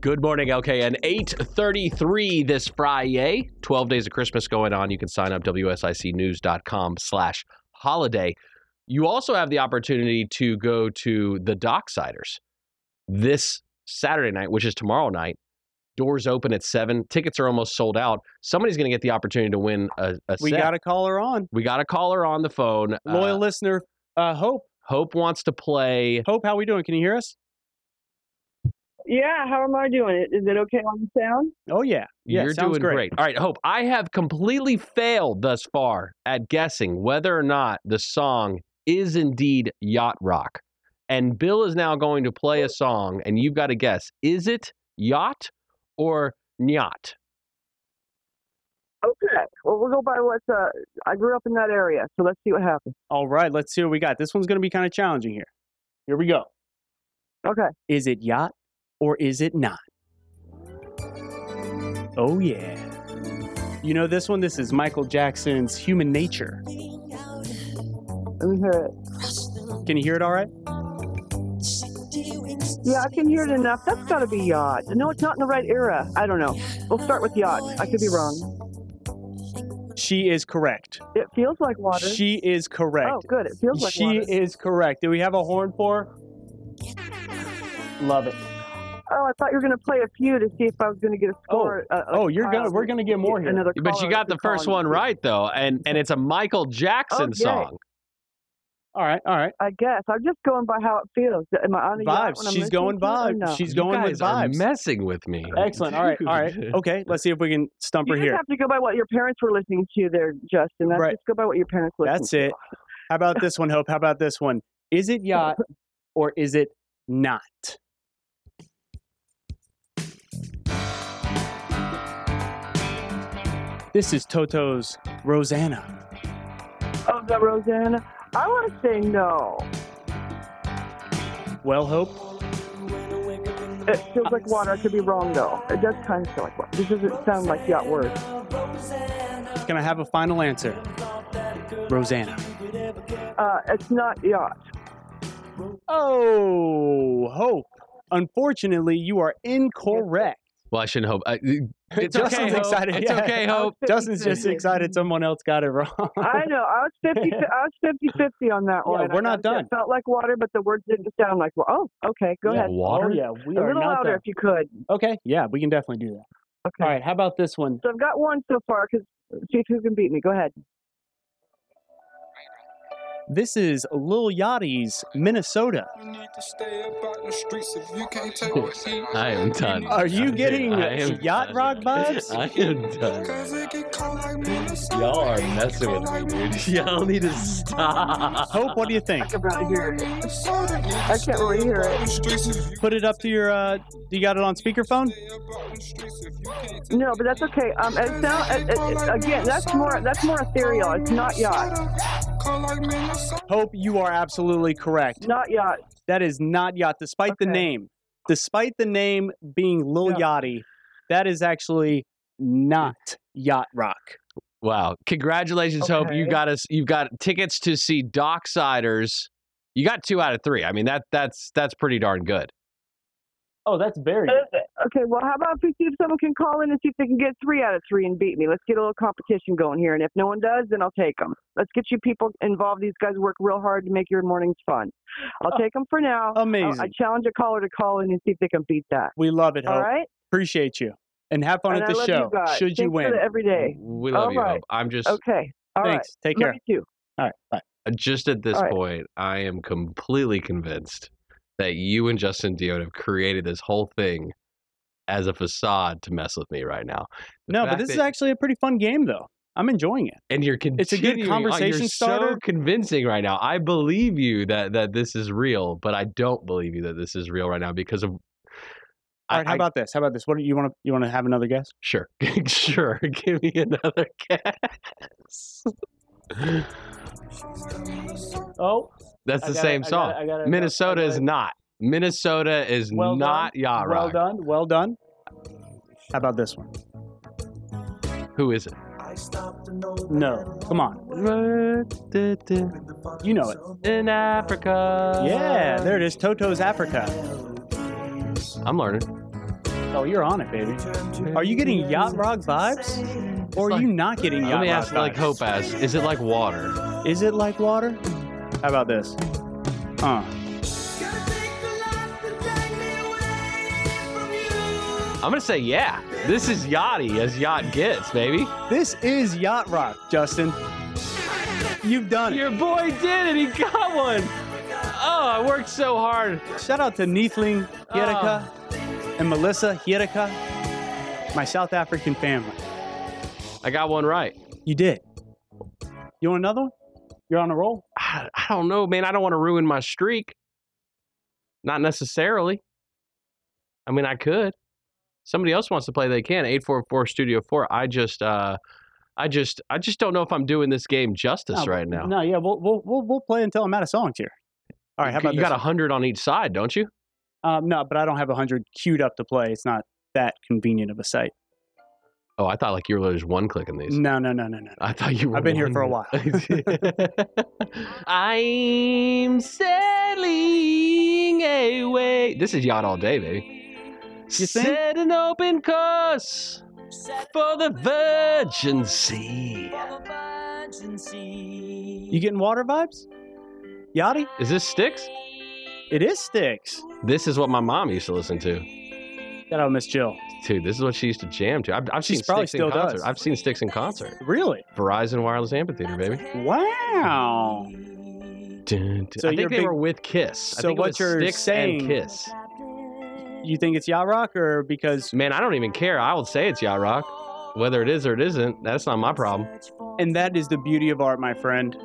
Good morning, LKN. 833 this Friday. 12 days of Christmas going on. You can sign up WSICnews.com slash holiday. You also have the opportunity to go to the Docksiders this Saturday night, which is tomorrow night. Doors open at 7. Tickets are almost sold out. Somebody's going to get the opportunity to win a, a We set. got call her on. we got to call her on the phone. Loyal Uh, listener, uh, Hope. Hope wants to play. Hope, how we doing? Can you hear us? Yeah, how am I doing? Is it okay on the sound? Oh, yeah. Yeah, You're sounds doing great. All right, Hope. I have completely failed thus far at guessing whether or not the song is indeed yacht rock. And Bill is now going to play a song, and you've got to guess: is it yacht or nyat? Okay. Well, we'll go by what's. Uh, I grew up in that area, so let's see what happens. All right, let's see what we got. This one's going to be kind of challenging here. Here we go. Okay. Is it yacht or is it not? Oh, yeah. You know this one? This is Michael Jackson's Human Nature. Let me hear it. Can you hear it all right? Yeah, I can hear it enough. That's got to be yacht. No, it's not in the right era. I don't know. We'll start with yacht. I could be wrong. She is correct. It feels like water. She is correct. Oh, good. It feels like water. she water. is correct. Do we have a horn for her? Love it. Oh, I thought you were going to play a few to see if I was going to get a score. uh, oh, you're gonna. gonna- we're gonna get more here. Another But you caller got the first call one right though, and and it's a Michael Jackson Oh, yay. song. All right, all right. I guess I'm just going by how it feels. Am I on a yacht Vibes. when I'm She's going to vibes. no? She's You going with guys are vibes. messing with me. [laughs] Excellent. All right, all right. Okay, let's see if we can stump You her just here. have to go by what your parents were listening to there, Justin. That's Right. Just go by what your parents listened That's to. That's it. How about this one, Hope? How about this one? Is it yacht or is it not? This is Toto's Rosanna. Oh, the Rosanna. I want to say no. Well, Hope, It feels like water. I could be wrong though. It does kind of feel like water. This doesn't sound like yacht words. can I have a final answer? Rosanna. Uh, it's not yacht. Oh, Hope. Unfortunately, you are incorrect. Well, I shouldn't hope. I, it's Justin's okay, Hope. excited. It's yeah. okay, Hope. Justin's just excited someone else got it wrong. I know. I was 50 [laughs] I was 50 on that Yeah, one. we're not gotta done. It felt like water, but the words didn't sound like water. Oh, okay. Go Yeah, ahead. Water? Oh, yeah, we A are little not louder done. if you could. Okay, yeah, we can definitely do that. Okay. All right, how about this one? So I've got one so far. Cause see if who can beat me. Go ahead. This is Lil Yachty's Minnesota. [laughs] I am done. Are you getting I am yacht done. rock vibes? I am done. Y'all are messing with me, dude. [laughs] Y'all need to stop. Hope, what do you think? I can barely hear it. I can't really hear it. Put it up to your. uh You got it on speakerphone? No, but that's okay. Um, it sound, it, it, it- again, that's more that's more ethereal. It's not yacht. Hope, you are absolutely correct. Not yacht. That is not yacht, despite the name. Despite the name being Lil Yeah. Yachty, that is actually not yacht rock. Wow! Congratulations, Hope. You got us. You've got tickets to see Docksiders. You got two out of three. I mean that that's that's pretty darn good. Oh, that's very Okay, well, how about if we see if someone can call in and see if they can get three out of three and beat me? Let's get a little competition going here, and if no one does, then I'll take them. Let's get you people involved. These guys work real hard to make your mornings fun. I'll Oh, take them for now. I- amazing. I challenge a caller to call in and see if they can beat that. We love it, Hope. All right? Appreciate you. And have fun and at I the love show. you guys. Should you win. For every day. We love All you, right. Hope. I'm just Okay. All right. Thanks. Take Love care. you. All right. Bye. Uh, just at this All right. point. I am completely convinced that you and Justin Dionne have created this whole thing as a facade to mess with me right now. The No, but this is actually a pretty fun game, though. I'm enjoying it. and you're It's a good conversation starter. So convincing right now. I believe you that that this is real, but I don't believe you that this is real right now because of All right, how I- about this? How about this? What do you want to you want to have another guess? Sure, [laughs] sure. [laughs] Give me another [laughs] guess. Oh, That's I the same I song. gotta- I gotta- Minnesota is not. Minnesota is well not done. yacht Well done. Well done. How about this one? Who is it? No, come on. You know it. In Africa. Yeah, there it is. Toto's Africa. I'm learning. Oh, you're on it, baby. Are you getting yacht rock vibes, or are you not getting yacht rock? Let me rock ask like vibes? Hope as, is it like water? Is it like water? How about this? Uh. I'm gonna say yeah. This is yachty as yacht gets, baby. This is yacht rock, Justin. You've done it. Your boy did it. He got one. Oh, I worked so hard. Shout out to Neethling Hierika and Melissa Hierika, my South African family. I got one right. You did. You want another one? You're on a roll. I, I don't know, man. I don't want to ruin my streak. Not necessarily. I mean, I could. Somebody else wants to play, they can. 844 Studio 4. I just uh I just I just don't know if I'm doing this game justice No, right now. No, yeah, we'll we'll we'll, we'll play until I'm out of songs here. All right, how about you this got a 100 on each side, don't you? Um, no, but I don't have a hundred queued up to play. It's not that convenient of a site. Oh, I thought like you were just one clicking these. No, no, no, no, no. I thought you were I've been here for a while. [laughs] I'm sailing away. This is yacht all day, baby. You think? Set an open course for the Virgin Sea. You getting water vibes? Yachty? Is this Styx? It is Styx. This is what my mom used to listen to. Shout out Miss Jill. Dude, this is what she used to jam to. I've, I've She's seen Styx in concert. does. I've seen Styx in concert. Really? Verizon Wireless Amphitheater, baby. Wow. Dun, dun. So I think they big- were with Kiss. So what you're Styx saying- and Kiss. You think it's yacht rock or because Man, I don't even care. I would say it's yacht rock. Whether it is or it isn't, that's not my problem. and that is the beauty of art, my friend.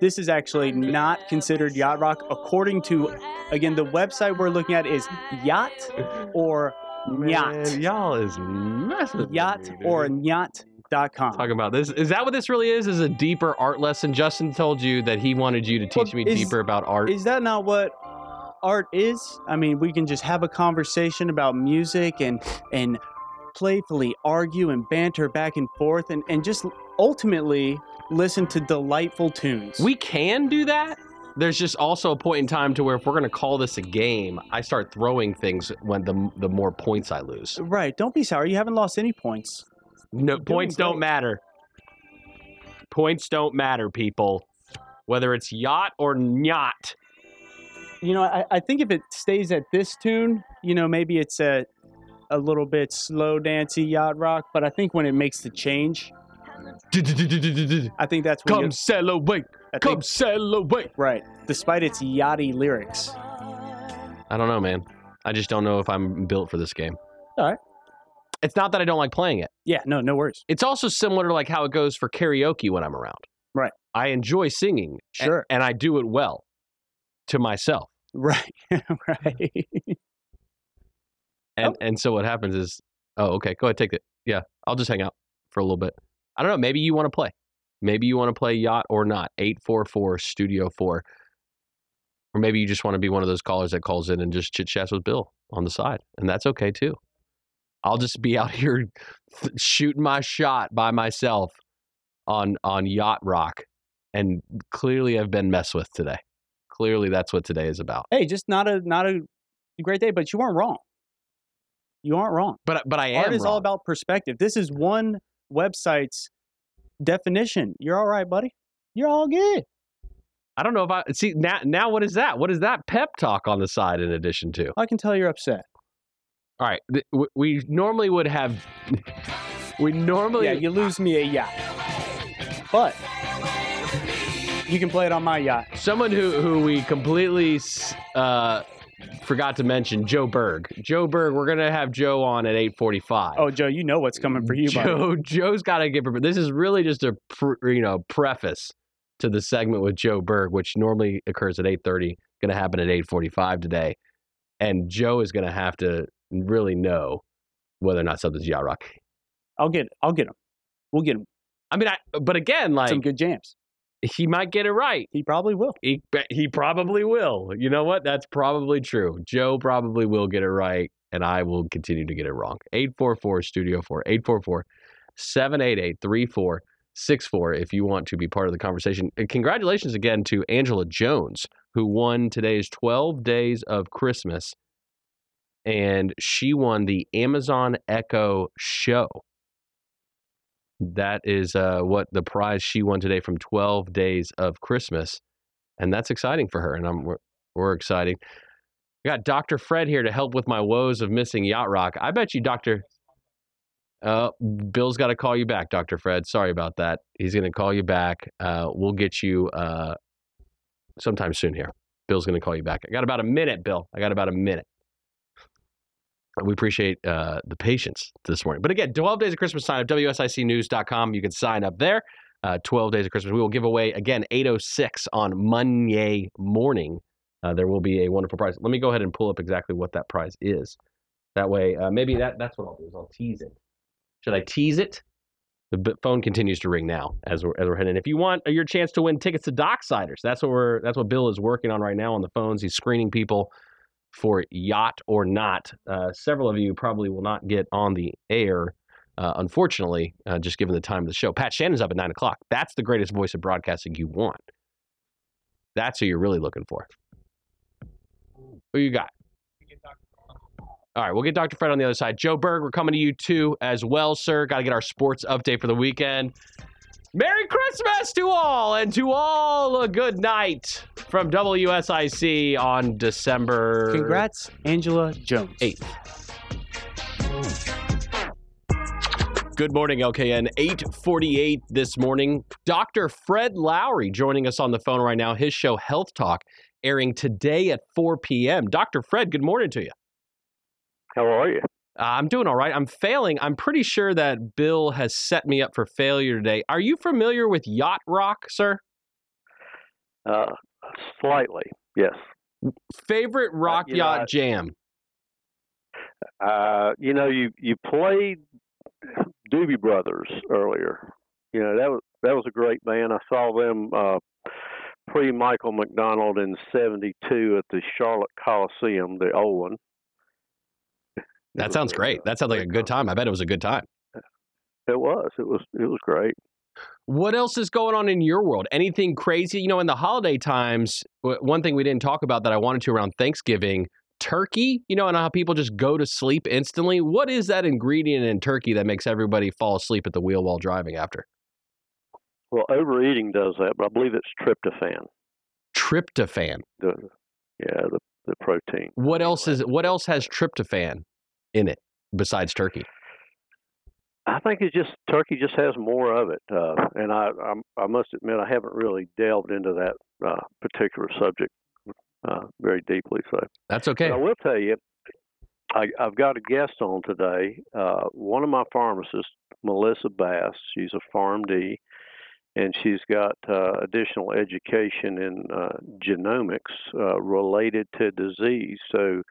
This is actually not considered yacht rock according to again the website we're looking at is yacht [laughs] or yacht. Man, y'all is messing with Yacht me, dude. or yacht.com. talking about this. Is that what this really is? Is a deeper art lesson? Justin told you that he wanted you to teach Well, me is- deeper about art. Is that not what art is? I mean, we can just have a conversation about music and and playfully argue and banter back and forth and, and just ultimately listen to delightful tunes. we can do that. There's just also a point in time to where if we're going to call this a game, I start throwing things when the the more points I lose. right, don't be sour. You haven't lost any points. No points don't great. matter. Points don't matter, people. Whether it's yacht or not. You know, I, I think if it stays at this tune, you know, maybe it's a a little bit slow dancey yacht rock, but I think when it makes the change, [laughs] I think that's when Come away. I Come think- sail away. right. Despite its yachty lyrics. I don't know, man. I just don't know if I'm built for this game. All right. It's not that I don't like playing it. Yeah, no, no worries. It's also similar to like how it goes for karaoke when I'm around. Right. I enjoy singing. Sure. And, I do it well to myself. Right, [laughs] right. And oh. and so what happens is, oh, okay, go ahead, take it. Yeah, I'll just hang out for a little bit. I don't know. Maybe you want to play. Maybe you want to play yacht or not. Eight four four Studio Four. Or maybe you just want to be one of those callers that calls in and just chit chats with Bill on the side, and that's okay too. I'll just be [laughs] out here shooting my shot by myself on on yacht rock, and clearly I've been messed with today. Clearly, that's what today is about. hey, just not a not a great day, but you weren't wrong. You aren't wrong. But but I am Art is all about perspective. This is one website's definition. You're all right, buddy. You're all good. I don't know if I see now. Now, what is that? What is that pep talk on the side in addition to? I can tell you're upset. All right, th- w- we normally would have. [laughs] We normally. Yeah, you lose me a yacht. But you can play it on my yacht. someone who who we completely uh, forgot to mention, Joe Berg. Joe Berg. We're gonna have Joe on at eight forty-five. Oh, Joe, you know what's coming for you, buddy. Joe. Joe's got to give. Him. This is really just a pr- you know preface to the segment with Joe Berg, which normally occurs at eight thirty. Going to happen at eight forty-five today, and Joe is going to have to really know whether or not something's yacht rock. I'll get I'll get him. We'll get him. I mean, I, but again, like some good jams. He might get it right. He probably will. He he probably will. You know what? That's probably true. Joe probably will get it right, and I will continue to get it wrong. 844 Studio 4, 844 788 3464 if you want to be part of the conversation. And congratulations again to Angela Jones, who won today's 12 Days of Christmas. And she won the Amazon Echo Show. That is uh, what the prize she won today from 12 Days of Christmas. And that's exciting for her. And I'm, we're, we're excited. We got Dr. Fred here to help with my woes of missing Yacht Rock. I bet you, Dr. Uh, Bill's got to call you back, Dr. Fred. Sorry about that. He's going to call you back. Uh, we'll get you uh, sometime soon here. Bill's going to call you back. I got about a minute, Bill. I got about a minute. We appreciate uh, the patience this morning. But again, 12 Days of Christmas sign up, WSICnews.com. You can sign up there. Uh, 12 Days of Christmas. We will give away, again, 806 on Monday morning. Uh, there will be a wonderful prize. Let me go ahead and pull up exactly what that prize is. That way, uh, maybe that, that's what I'll do is I'll tease it. Should I tease it? The phone continues to ring now as we're, as we're heading. If you want your chance to win tickets to Docksiders, that's what we're that's what Bill is working on right now on the phones. He's screening people for yacht or not. Uh, several of you probably will not get on the air, uh, unfortunately, uh, just given the time of the show. Pat Shannon's up at nine o'clock. That's the greatest voice of broadcasting you want. That's who you're really looking for. Who you got? All right, we'll get Dr. Fred on the other side. Joe Berg, we're coming to you too as well, sir. Got to get our sports update for the weekend. Merry Christmas to all, and to all a good night from WSIC on December. Congrats, Angela Jones. 8th. Good morning, LKN. 848 this morning. Dr. Fred Lowry joining us on the phone right now. His show, Health Talk, airing today at 4 p.m. Dr. Fred, good morning to you. How are you? Uh, I'm doing all right. I'm failing. I'm pretty sure that Bill has set me up for failure today. Are you familiar with yacht rock, sir? Uh, slightly, yes. Favorite rock you know, yacht I- jam? Uh, you know, you you played Doobie Brothers earlier. You know that was that was a great band. I saw them uh, pre Michael McDonald in '72 at the Charlotte Coliseum, the old one. That sounds great. That sounds like a good time. I bet it was a good time. It was. It was. It was great. What else is going on in your world? Anything crazy? You know, in the holiday times, one thing we didn't talk about that I wanted to around Thanksgiving, turkey. You know, and how people just go to sleep instantly. What is that ingredient in turkey that makes everybody fall asleep at the wheel while driving after? Well, overeating does that, but I believe it's tryptophan. Tryptophan. The yeah, the the protein. What else is? What else has tryptophan in it besides turkey? I think it's just turkey just has more of it, uh, and I, I I must admit I haven't really delved into that uh, particular subject uh, very deeply. So That's okay. But I will tell you, I, I've got a guest on today. Uh, one of my pharmacists, Melissa Bass. She's a PharmD, and she's got uh, additional education in uh, genomics uh, related to disease. So,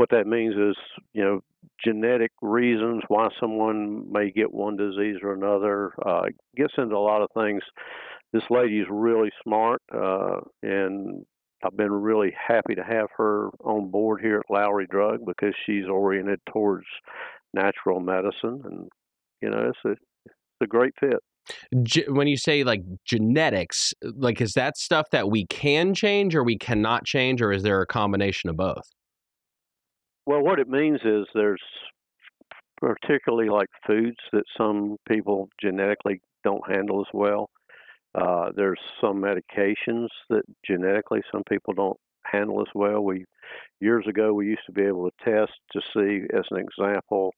what that means is, you know, genetic reasons why someone may get one disease or another. Uh, gets into a lot of things. This lady is really smart, uh, and I've been really happy to have her on board here at Lowry Drug because she's oriented towards natural medicine, and you know, it's a it's a great fit. When you say like genetics, like is that stuff that we can change or we cannot change, or is there a combination of both? Well, what it means is there's particularly like foods that some people genetically don't handle as well. Uh, there's some medications that genetically some people don't handle as well. We years ago we used to be able to test to see, as an example,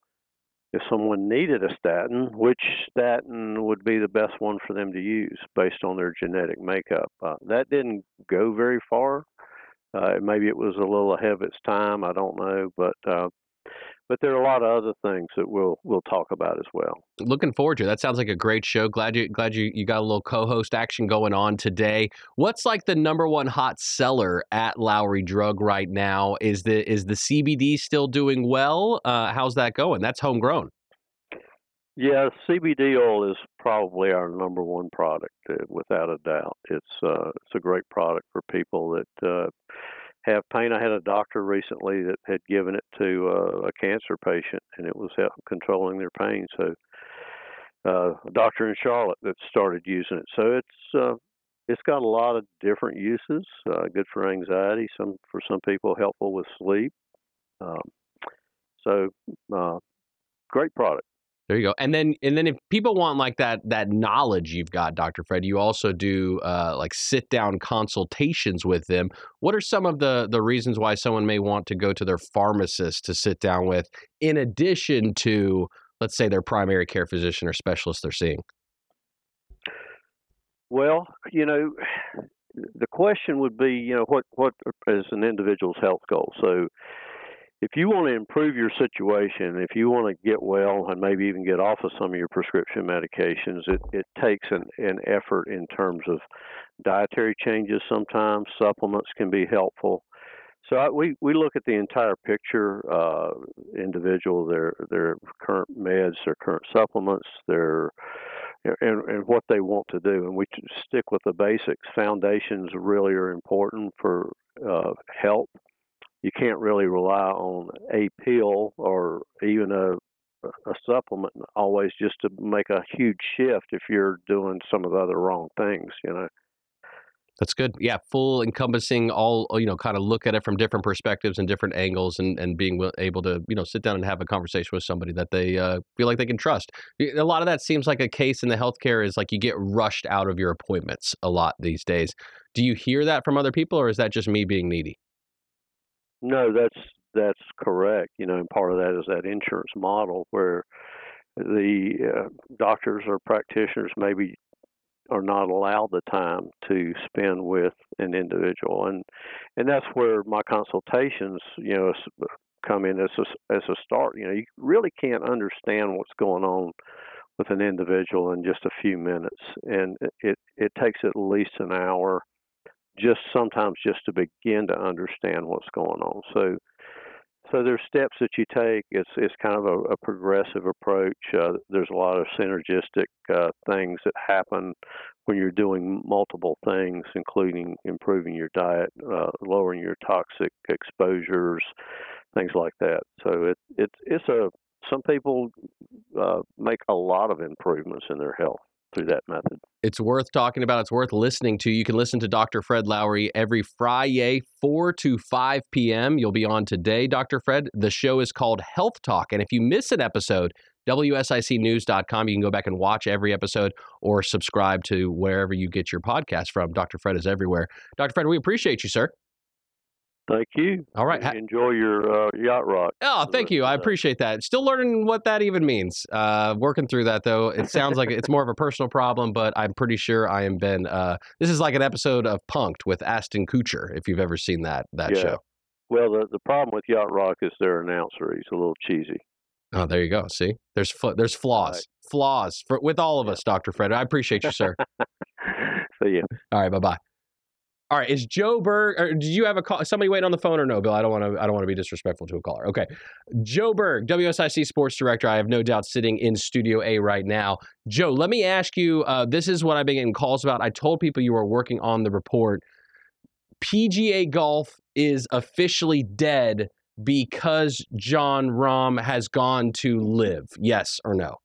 if someone needed a statin, which statin would be the best one for them to use based on their genetic makeup. Uh, that didn't go very far. Uh, maybe it was a little ahead of its time. I don't know, but uh, but there are a lot of other things that we'll we'll talk about as well. Looking forward to it. That sounds like a great show. Glad you glad you, you got a little co-host action going on today. What's like the number one hot seller at Lowry Drug right now? Is the is the CBD still doing well? Uh, how's that going? That's homegrown. Yeah, CBD oil is probably our number one product, uh, without a doubt. It's uh, it's a great product for people that uh, have pain. I had a doctor recently that had given it to uh, a cancer patient, and it was help controlling their pain. So, uh, a doctor in Charlotte that started using it. So it's uh, it's got a lot of different uses. Uh, good for anxiety. Some for some people helpful with sleep. Um, so, uh, great product. There you go. And then and then if people want like that that knowledge you've got, Dr. Fred, you also do uh, like sit down consultations with them. What are some of the the reasons why someone may want to go to their pharmacist to sit down with, in addition to let's say their primary care physician or specialist they're seeing? Well, you know, the question would be, you know, what what is an individual's health goal? So if you want to improve your situation, if you want to get well and maybe even get off of some of your prescription medications, it, it takes an, an effort in terms of dietary changes sometimes. Supplements can be helpful. So I, we, we look at the entire picture, uh, individual, their their current meds, their current supplements, their and, and what they want to do, and we stick with the basics. Foundations really are important for uh, health you can't really rely on a pill or even a a supplement always just to make a huge shift if you're doing some of the other wrong things, you know. That's good. Yeah, full encompassing all you know, kind of look at it from different perspectives and different angles, and and being able to you know sit down and have a conversation with somebody that they uh, feel like they can trust. A lot of that seems like a case in the healthcare is like you get rushed out of your appointments a lot these days. Do you hear that from other people, or is that just me being needy? No, that's that's correct. You know, and part of that is that insurance model where the uh, doctors or practitioners maybe are not allowed the time to spend with an individual, and and that's where my consultations, you know, come in as a, as a start. You know, you really can't understand what's going on with an individual in just a few minutes, and it it takes at least an hour just sometimes just to begin to understand what's going on. So, so there's steps that you take. It's it's kind of a, a progressive approach. Uh, there's a lot of synergistic uh, things that happen when you're doing multiple things, including improving your diet, uh, lowering your toxic exposures, things like that. So it it's it's a some people uh, make a lot of improvements in their health through that method. It's worth talking about. It's worth listening to. You can listen to Dr. Fred Lowry every Friday, 4 to 5 p.m. You'll be on today, Dr. Fred. The show is called Health Talk. And if you miss an episode, WSICnews.com, you can go back and watch every episode or subscribe to wherever you get your podcast from. Dr. Fred is everywhere. Dr. Fred, we appreciate you, sir. Thank you. All right. Enjoy your uh, yacht rock. Oh, thank you. I appreciate that. Still learning what that even means. Uh, working through that though. It sounds like it's more of a personal problem, but I'm pretty sure I am been. Uh, this is like an episode of Punk'd with Ashton Kutcher. If you've ever seen that that yeah. show. Well, the the problem with yacht rock is their announcer. He's a little cheesy. Oh, there you go. See, there's fl- there's flaws, right. flaws for with all of us, Doctor Fred. I appreciate you, sir. [laughs] See you. All right. Bye bye. All right, is Joe Berg? Or did you have a call? Somebody waiting on the phone or no, Bill? I don't want to. I don't want to be disrespectful to a caller. Okay, Joe Berg, WSIC Sports Director. I have no doubt sitting in Studio A right now. Joe, let me ask you. Uh, this is what I've been getting calls about. I told people you were working on the report. PGA Golf is officially dead because Jon Rahm has gone to LIV. Yes or no?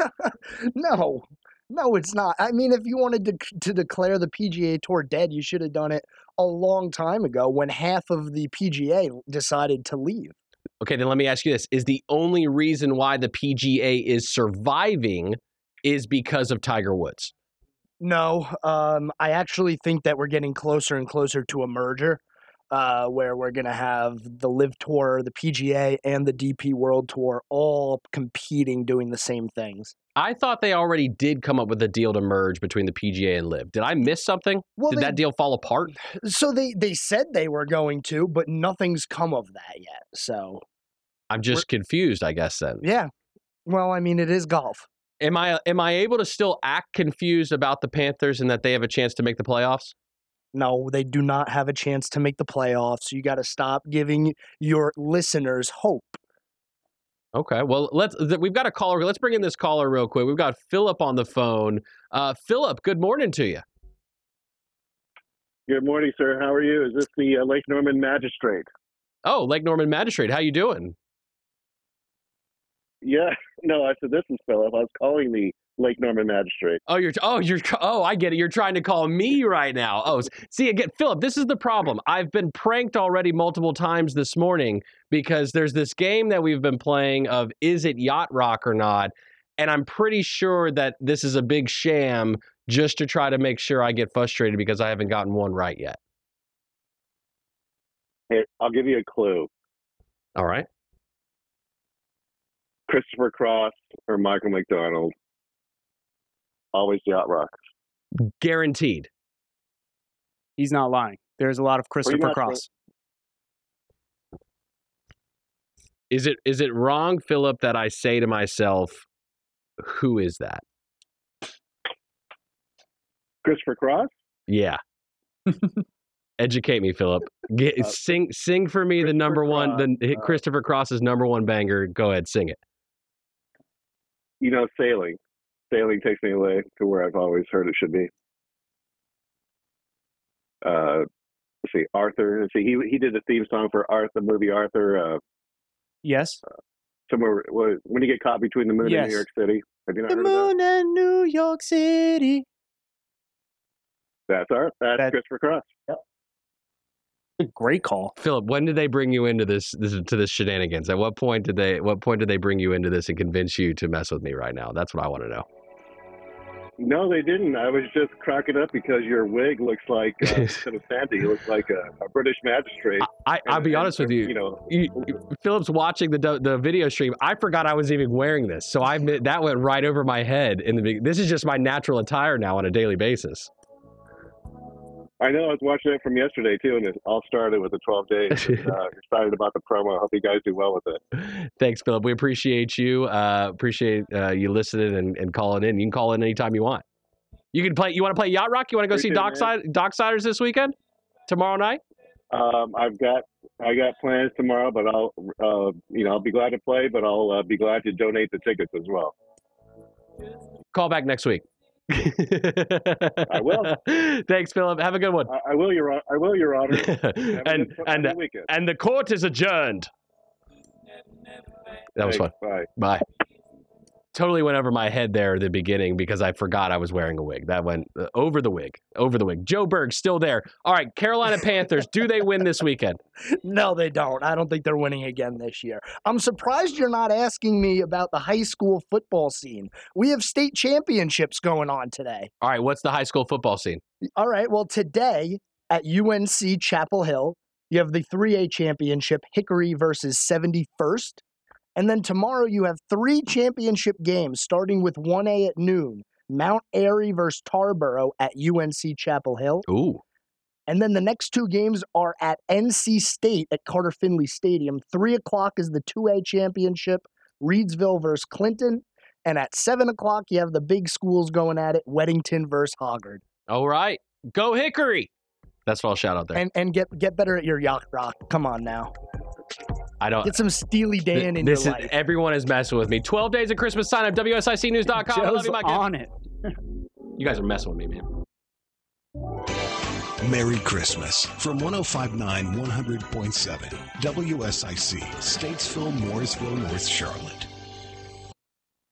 [laughs] no, no, it's not. I mean, if you wanted to, to declare the PGA Tour dead, you should have done it a long time ago when half of the PGA decided to leave. Okay, then let me ask you this. Is the only reason why the PGA is surviving is because of Tiger Woods? No, um, I actually think that we're getting closer and closer to a merger uh, where we're going to have the LIV Tour, the PGA, and the DP World Tour all competing doing the same things. I thought they already did come up with a deal to merge between the PGA and Live. Did I miss something? Well, did they, that deal fall apart? So they they said they were going to, but nothing's come of that yet. So I'm just confused, I guess. Then Yeah. Well, I mean, it is golf. am I am I able to still act confused about the Panthers and that they have a chance to make the playoffs? No, they do not have a chance to make the playoffs. You got to stop giving your listeners hope. Okay, well let's th- we've got a caller. Let's bring in this caller real quick. We've got Philip on the phone. Uh, Philip, good morning to you. Good morning, sir. How are you? Is this the uh, Lake Norman Magistrate? Oh, Lake Norman Magistrate, how you doing? Yeah. [laughs] No, I said this is Philip. I was calling the Lake Norman Magistrate. Oh, you're oh you're oh I get it. You're trying to call me right now. Oh, see again, Philip. This is the problem. I've been pranked already multiple times this morning because there's this game that we've been playing of is it yacht rock or not, and I'm pretty sure that this is a big sham just to try to make sure I get frustrated because I haven't gotten one right yet. Hey, I'll give you a clue. All right. Christopher Cross or Michael McDonald. Always yacht rock. Guaranteed. He's not lying. There's a lot of Christopher much, right? Cross. Is it is it wrong, Philip, that I say to myself, who is that? Christopher Cross? Yeah. [laughs] Educate me, Philip. Get, Uh, sing sing for me the number one, the hit Christopher Cross's number one banger. Go ahead, sing it. You know, sailing. Sailing takes me away to where I've always heard it should be. Uh, let's see, Arthur. Let's see, he he did the theme song for Arthur, the movie Arthur. Uh, Yes. somewhere when you get caught between the moon and New York City. Have you not The heard of that? moon and New York City. That's Art. That's Christopher Cross. Yep. Great call. Philip, when did they bring you into this, this to this shenanigans? At what point did they what point did they bring you into this and convince you to mess with me right now? That's what I want to know. No, they didn't. I was just cracking up because your wig looks like uh, [laughs] instead of Santa, you look like a, a British magistrate. I, I'll be honest with you. You know, you, Philip's watching the the video stream. I forgot I was even wearing this, so I that went right over my head. In the this is just my natural attire now on a daily basis. I know I was watching it from yesterday too, and it all started with the 12 days. [laughs] And, uh, excited about the promo. I hope you guys do well with it. Thanks, Philip. We appreciate you. Uh, appreciate uh, you listening and, and calling in. You can call in anytime you want. You can play. You want to play yacht rock? You want to go see Appreciate Dockside Docksiders this weekend? Tomorrow night? Um, I've got I got plans tomorrow, but I'll uh, you know I'll be glad to play, but I'll uh, be glad to donate the tickets as well. Call back next week. I will. [laughs] Thanks, Philip. Have a good one. I, I will, Your Hon- I will, Your Honor. [laughs] And good- and weekend. and the court is adjourned. That was fun. Bye. Bye. Totally went over my head there at the beginning because I forgot I was wearing a wig. That went uh, over the wig. Over the wig. Joe Berg still there. All right, Carolina Panthers. do they win this weekend? [laughs] No, they don't. I don't think they're winning again this year. I'm surprised you're not asking me about the high school football scene. We have state championships going on today. All right, what's the high school football scene? All right. Well, today at UNC Chapel Hill, you have the 3A championship, Hickory versus 71st. And then tomorrow you have three championship games starting with 1A at noon. Mount Airy versus Tarboro at UNC Chapel Hill. Ooh. And then the next two games are at NC State at Carter Finley Stadium. Three o'clock is the 2A championship, Reidsville versus Clinton. And at seven o'clock, you have the big schools going at it, Weddington versus Hoggard. All right. Go Hickory. That's what I'll shout out there. And and get get better at your yacht rock. Come on now. I don't. Get some Steely Th- Dan in this your is, life. Everyone is messing with me. 12 days of Christmas sign up, WSICnews.com. I love Joe's you, Mike. on it. [laughs] You guys are messing with me, man. Merry Christmas from 1059 100.7 WSIC, Statesville, Mooresville, North Charlotte.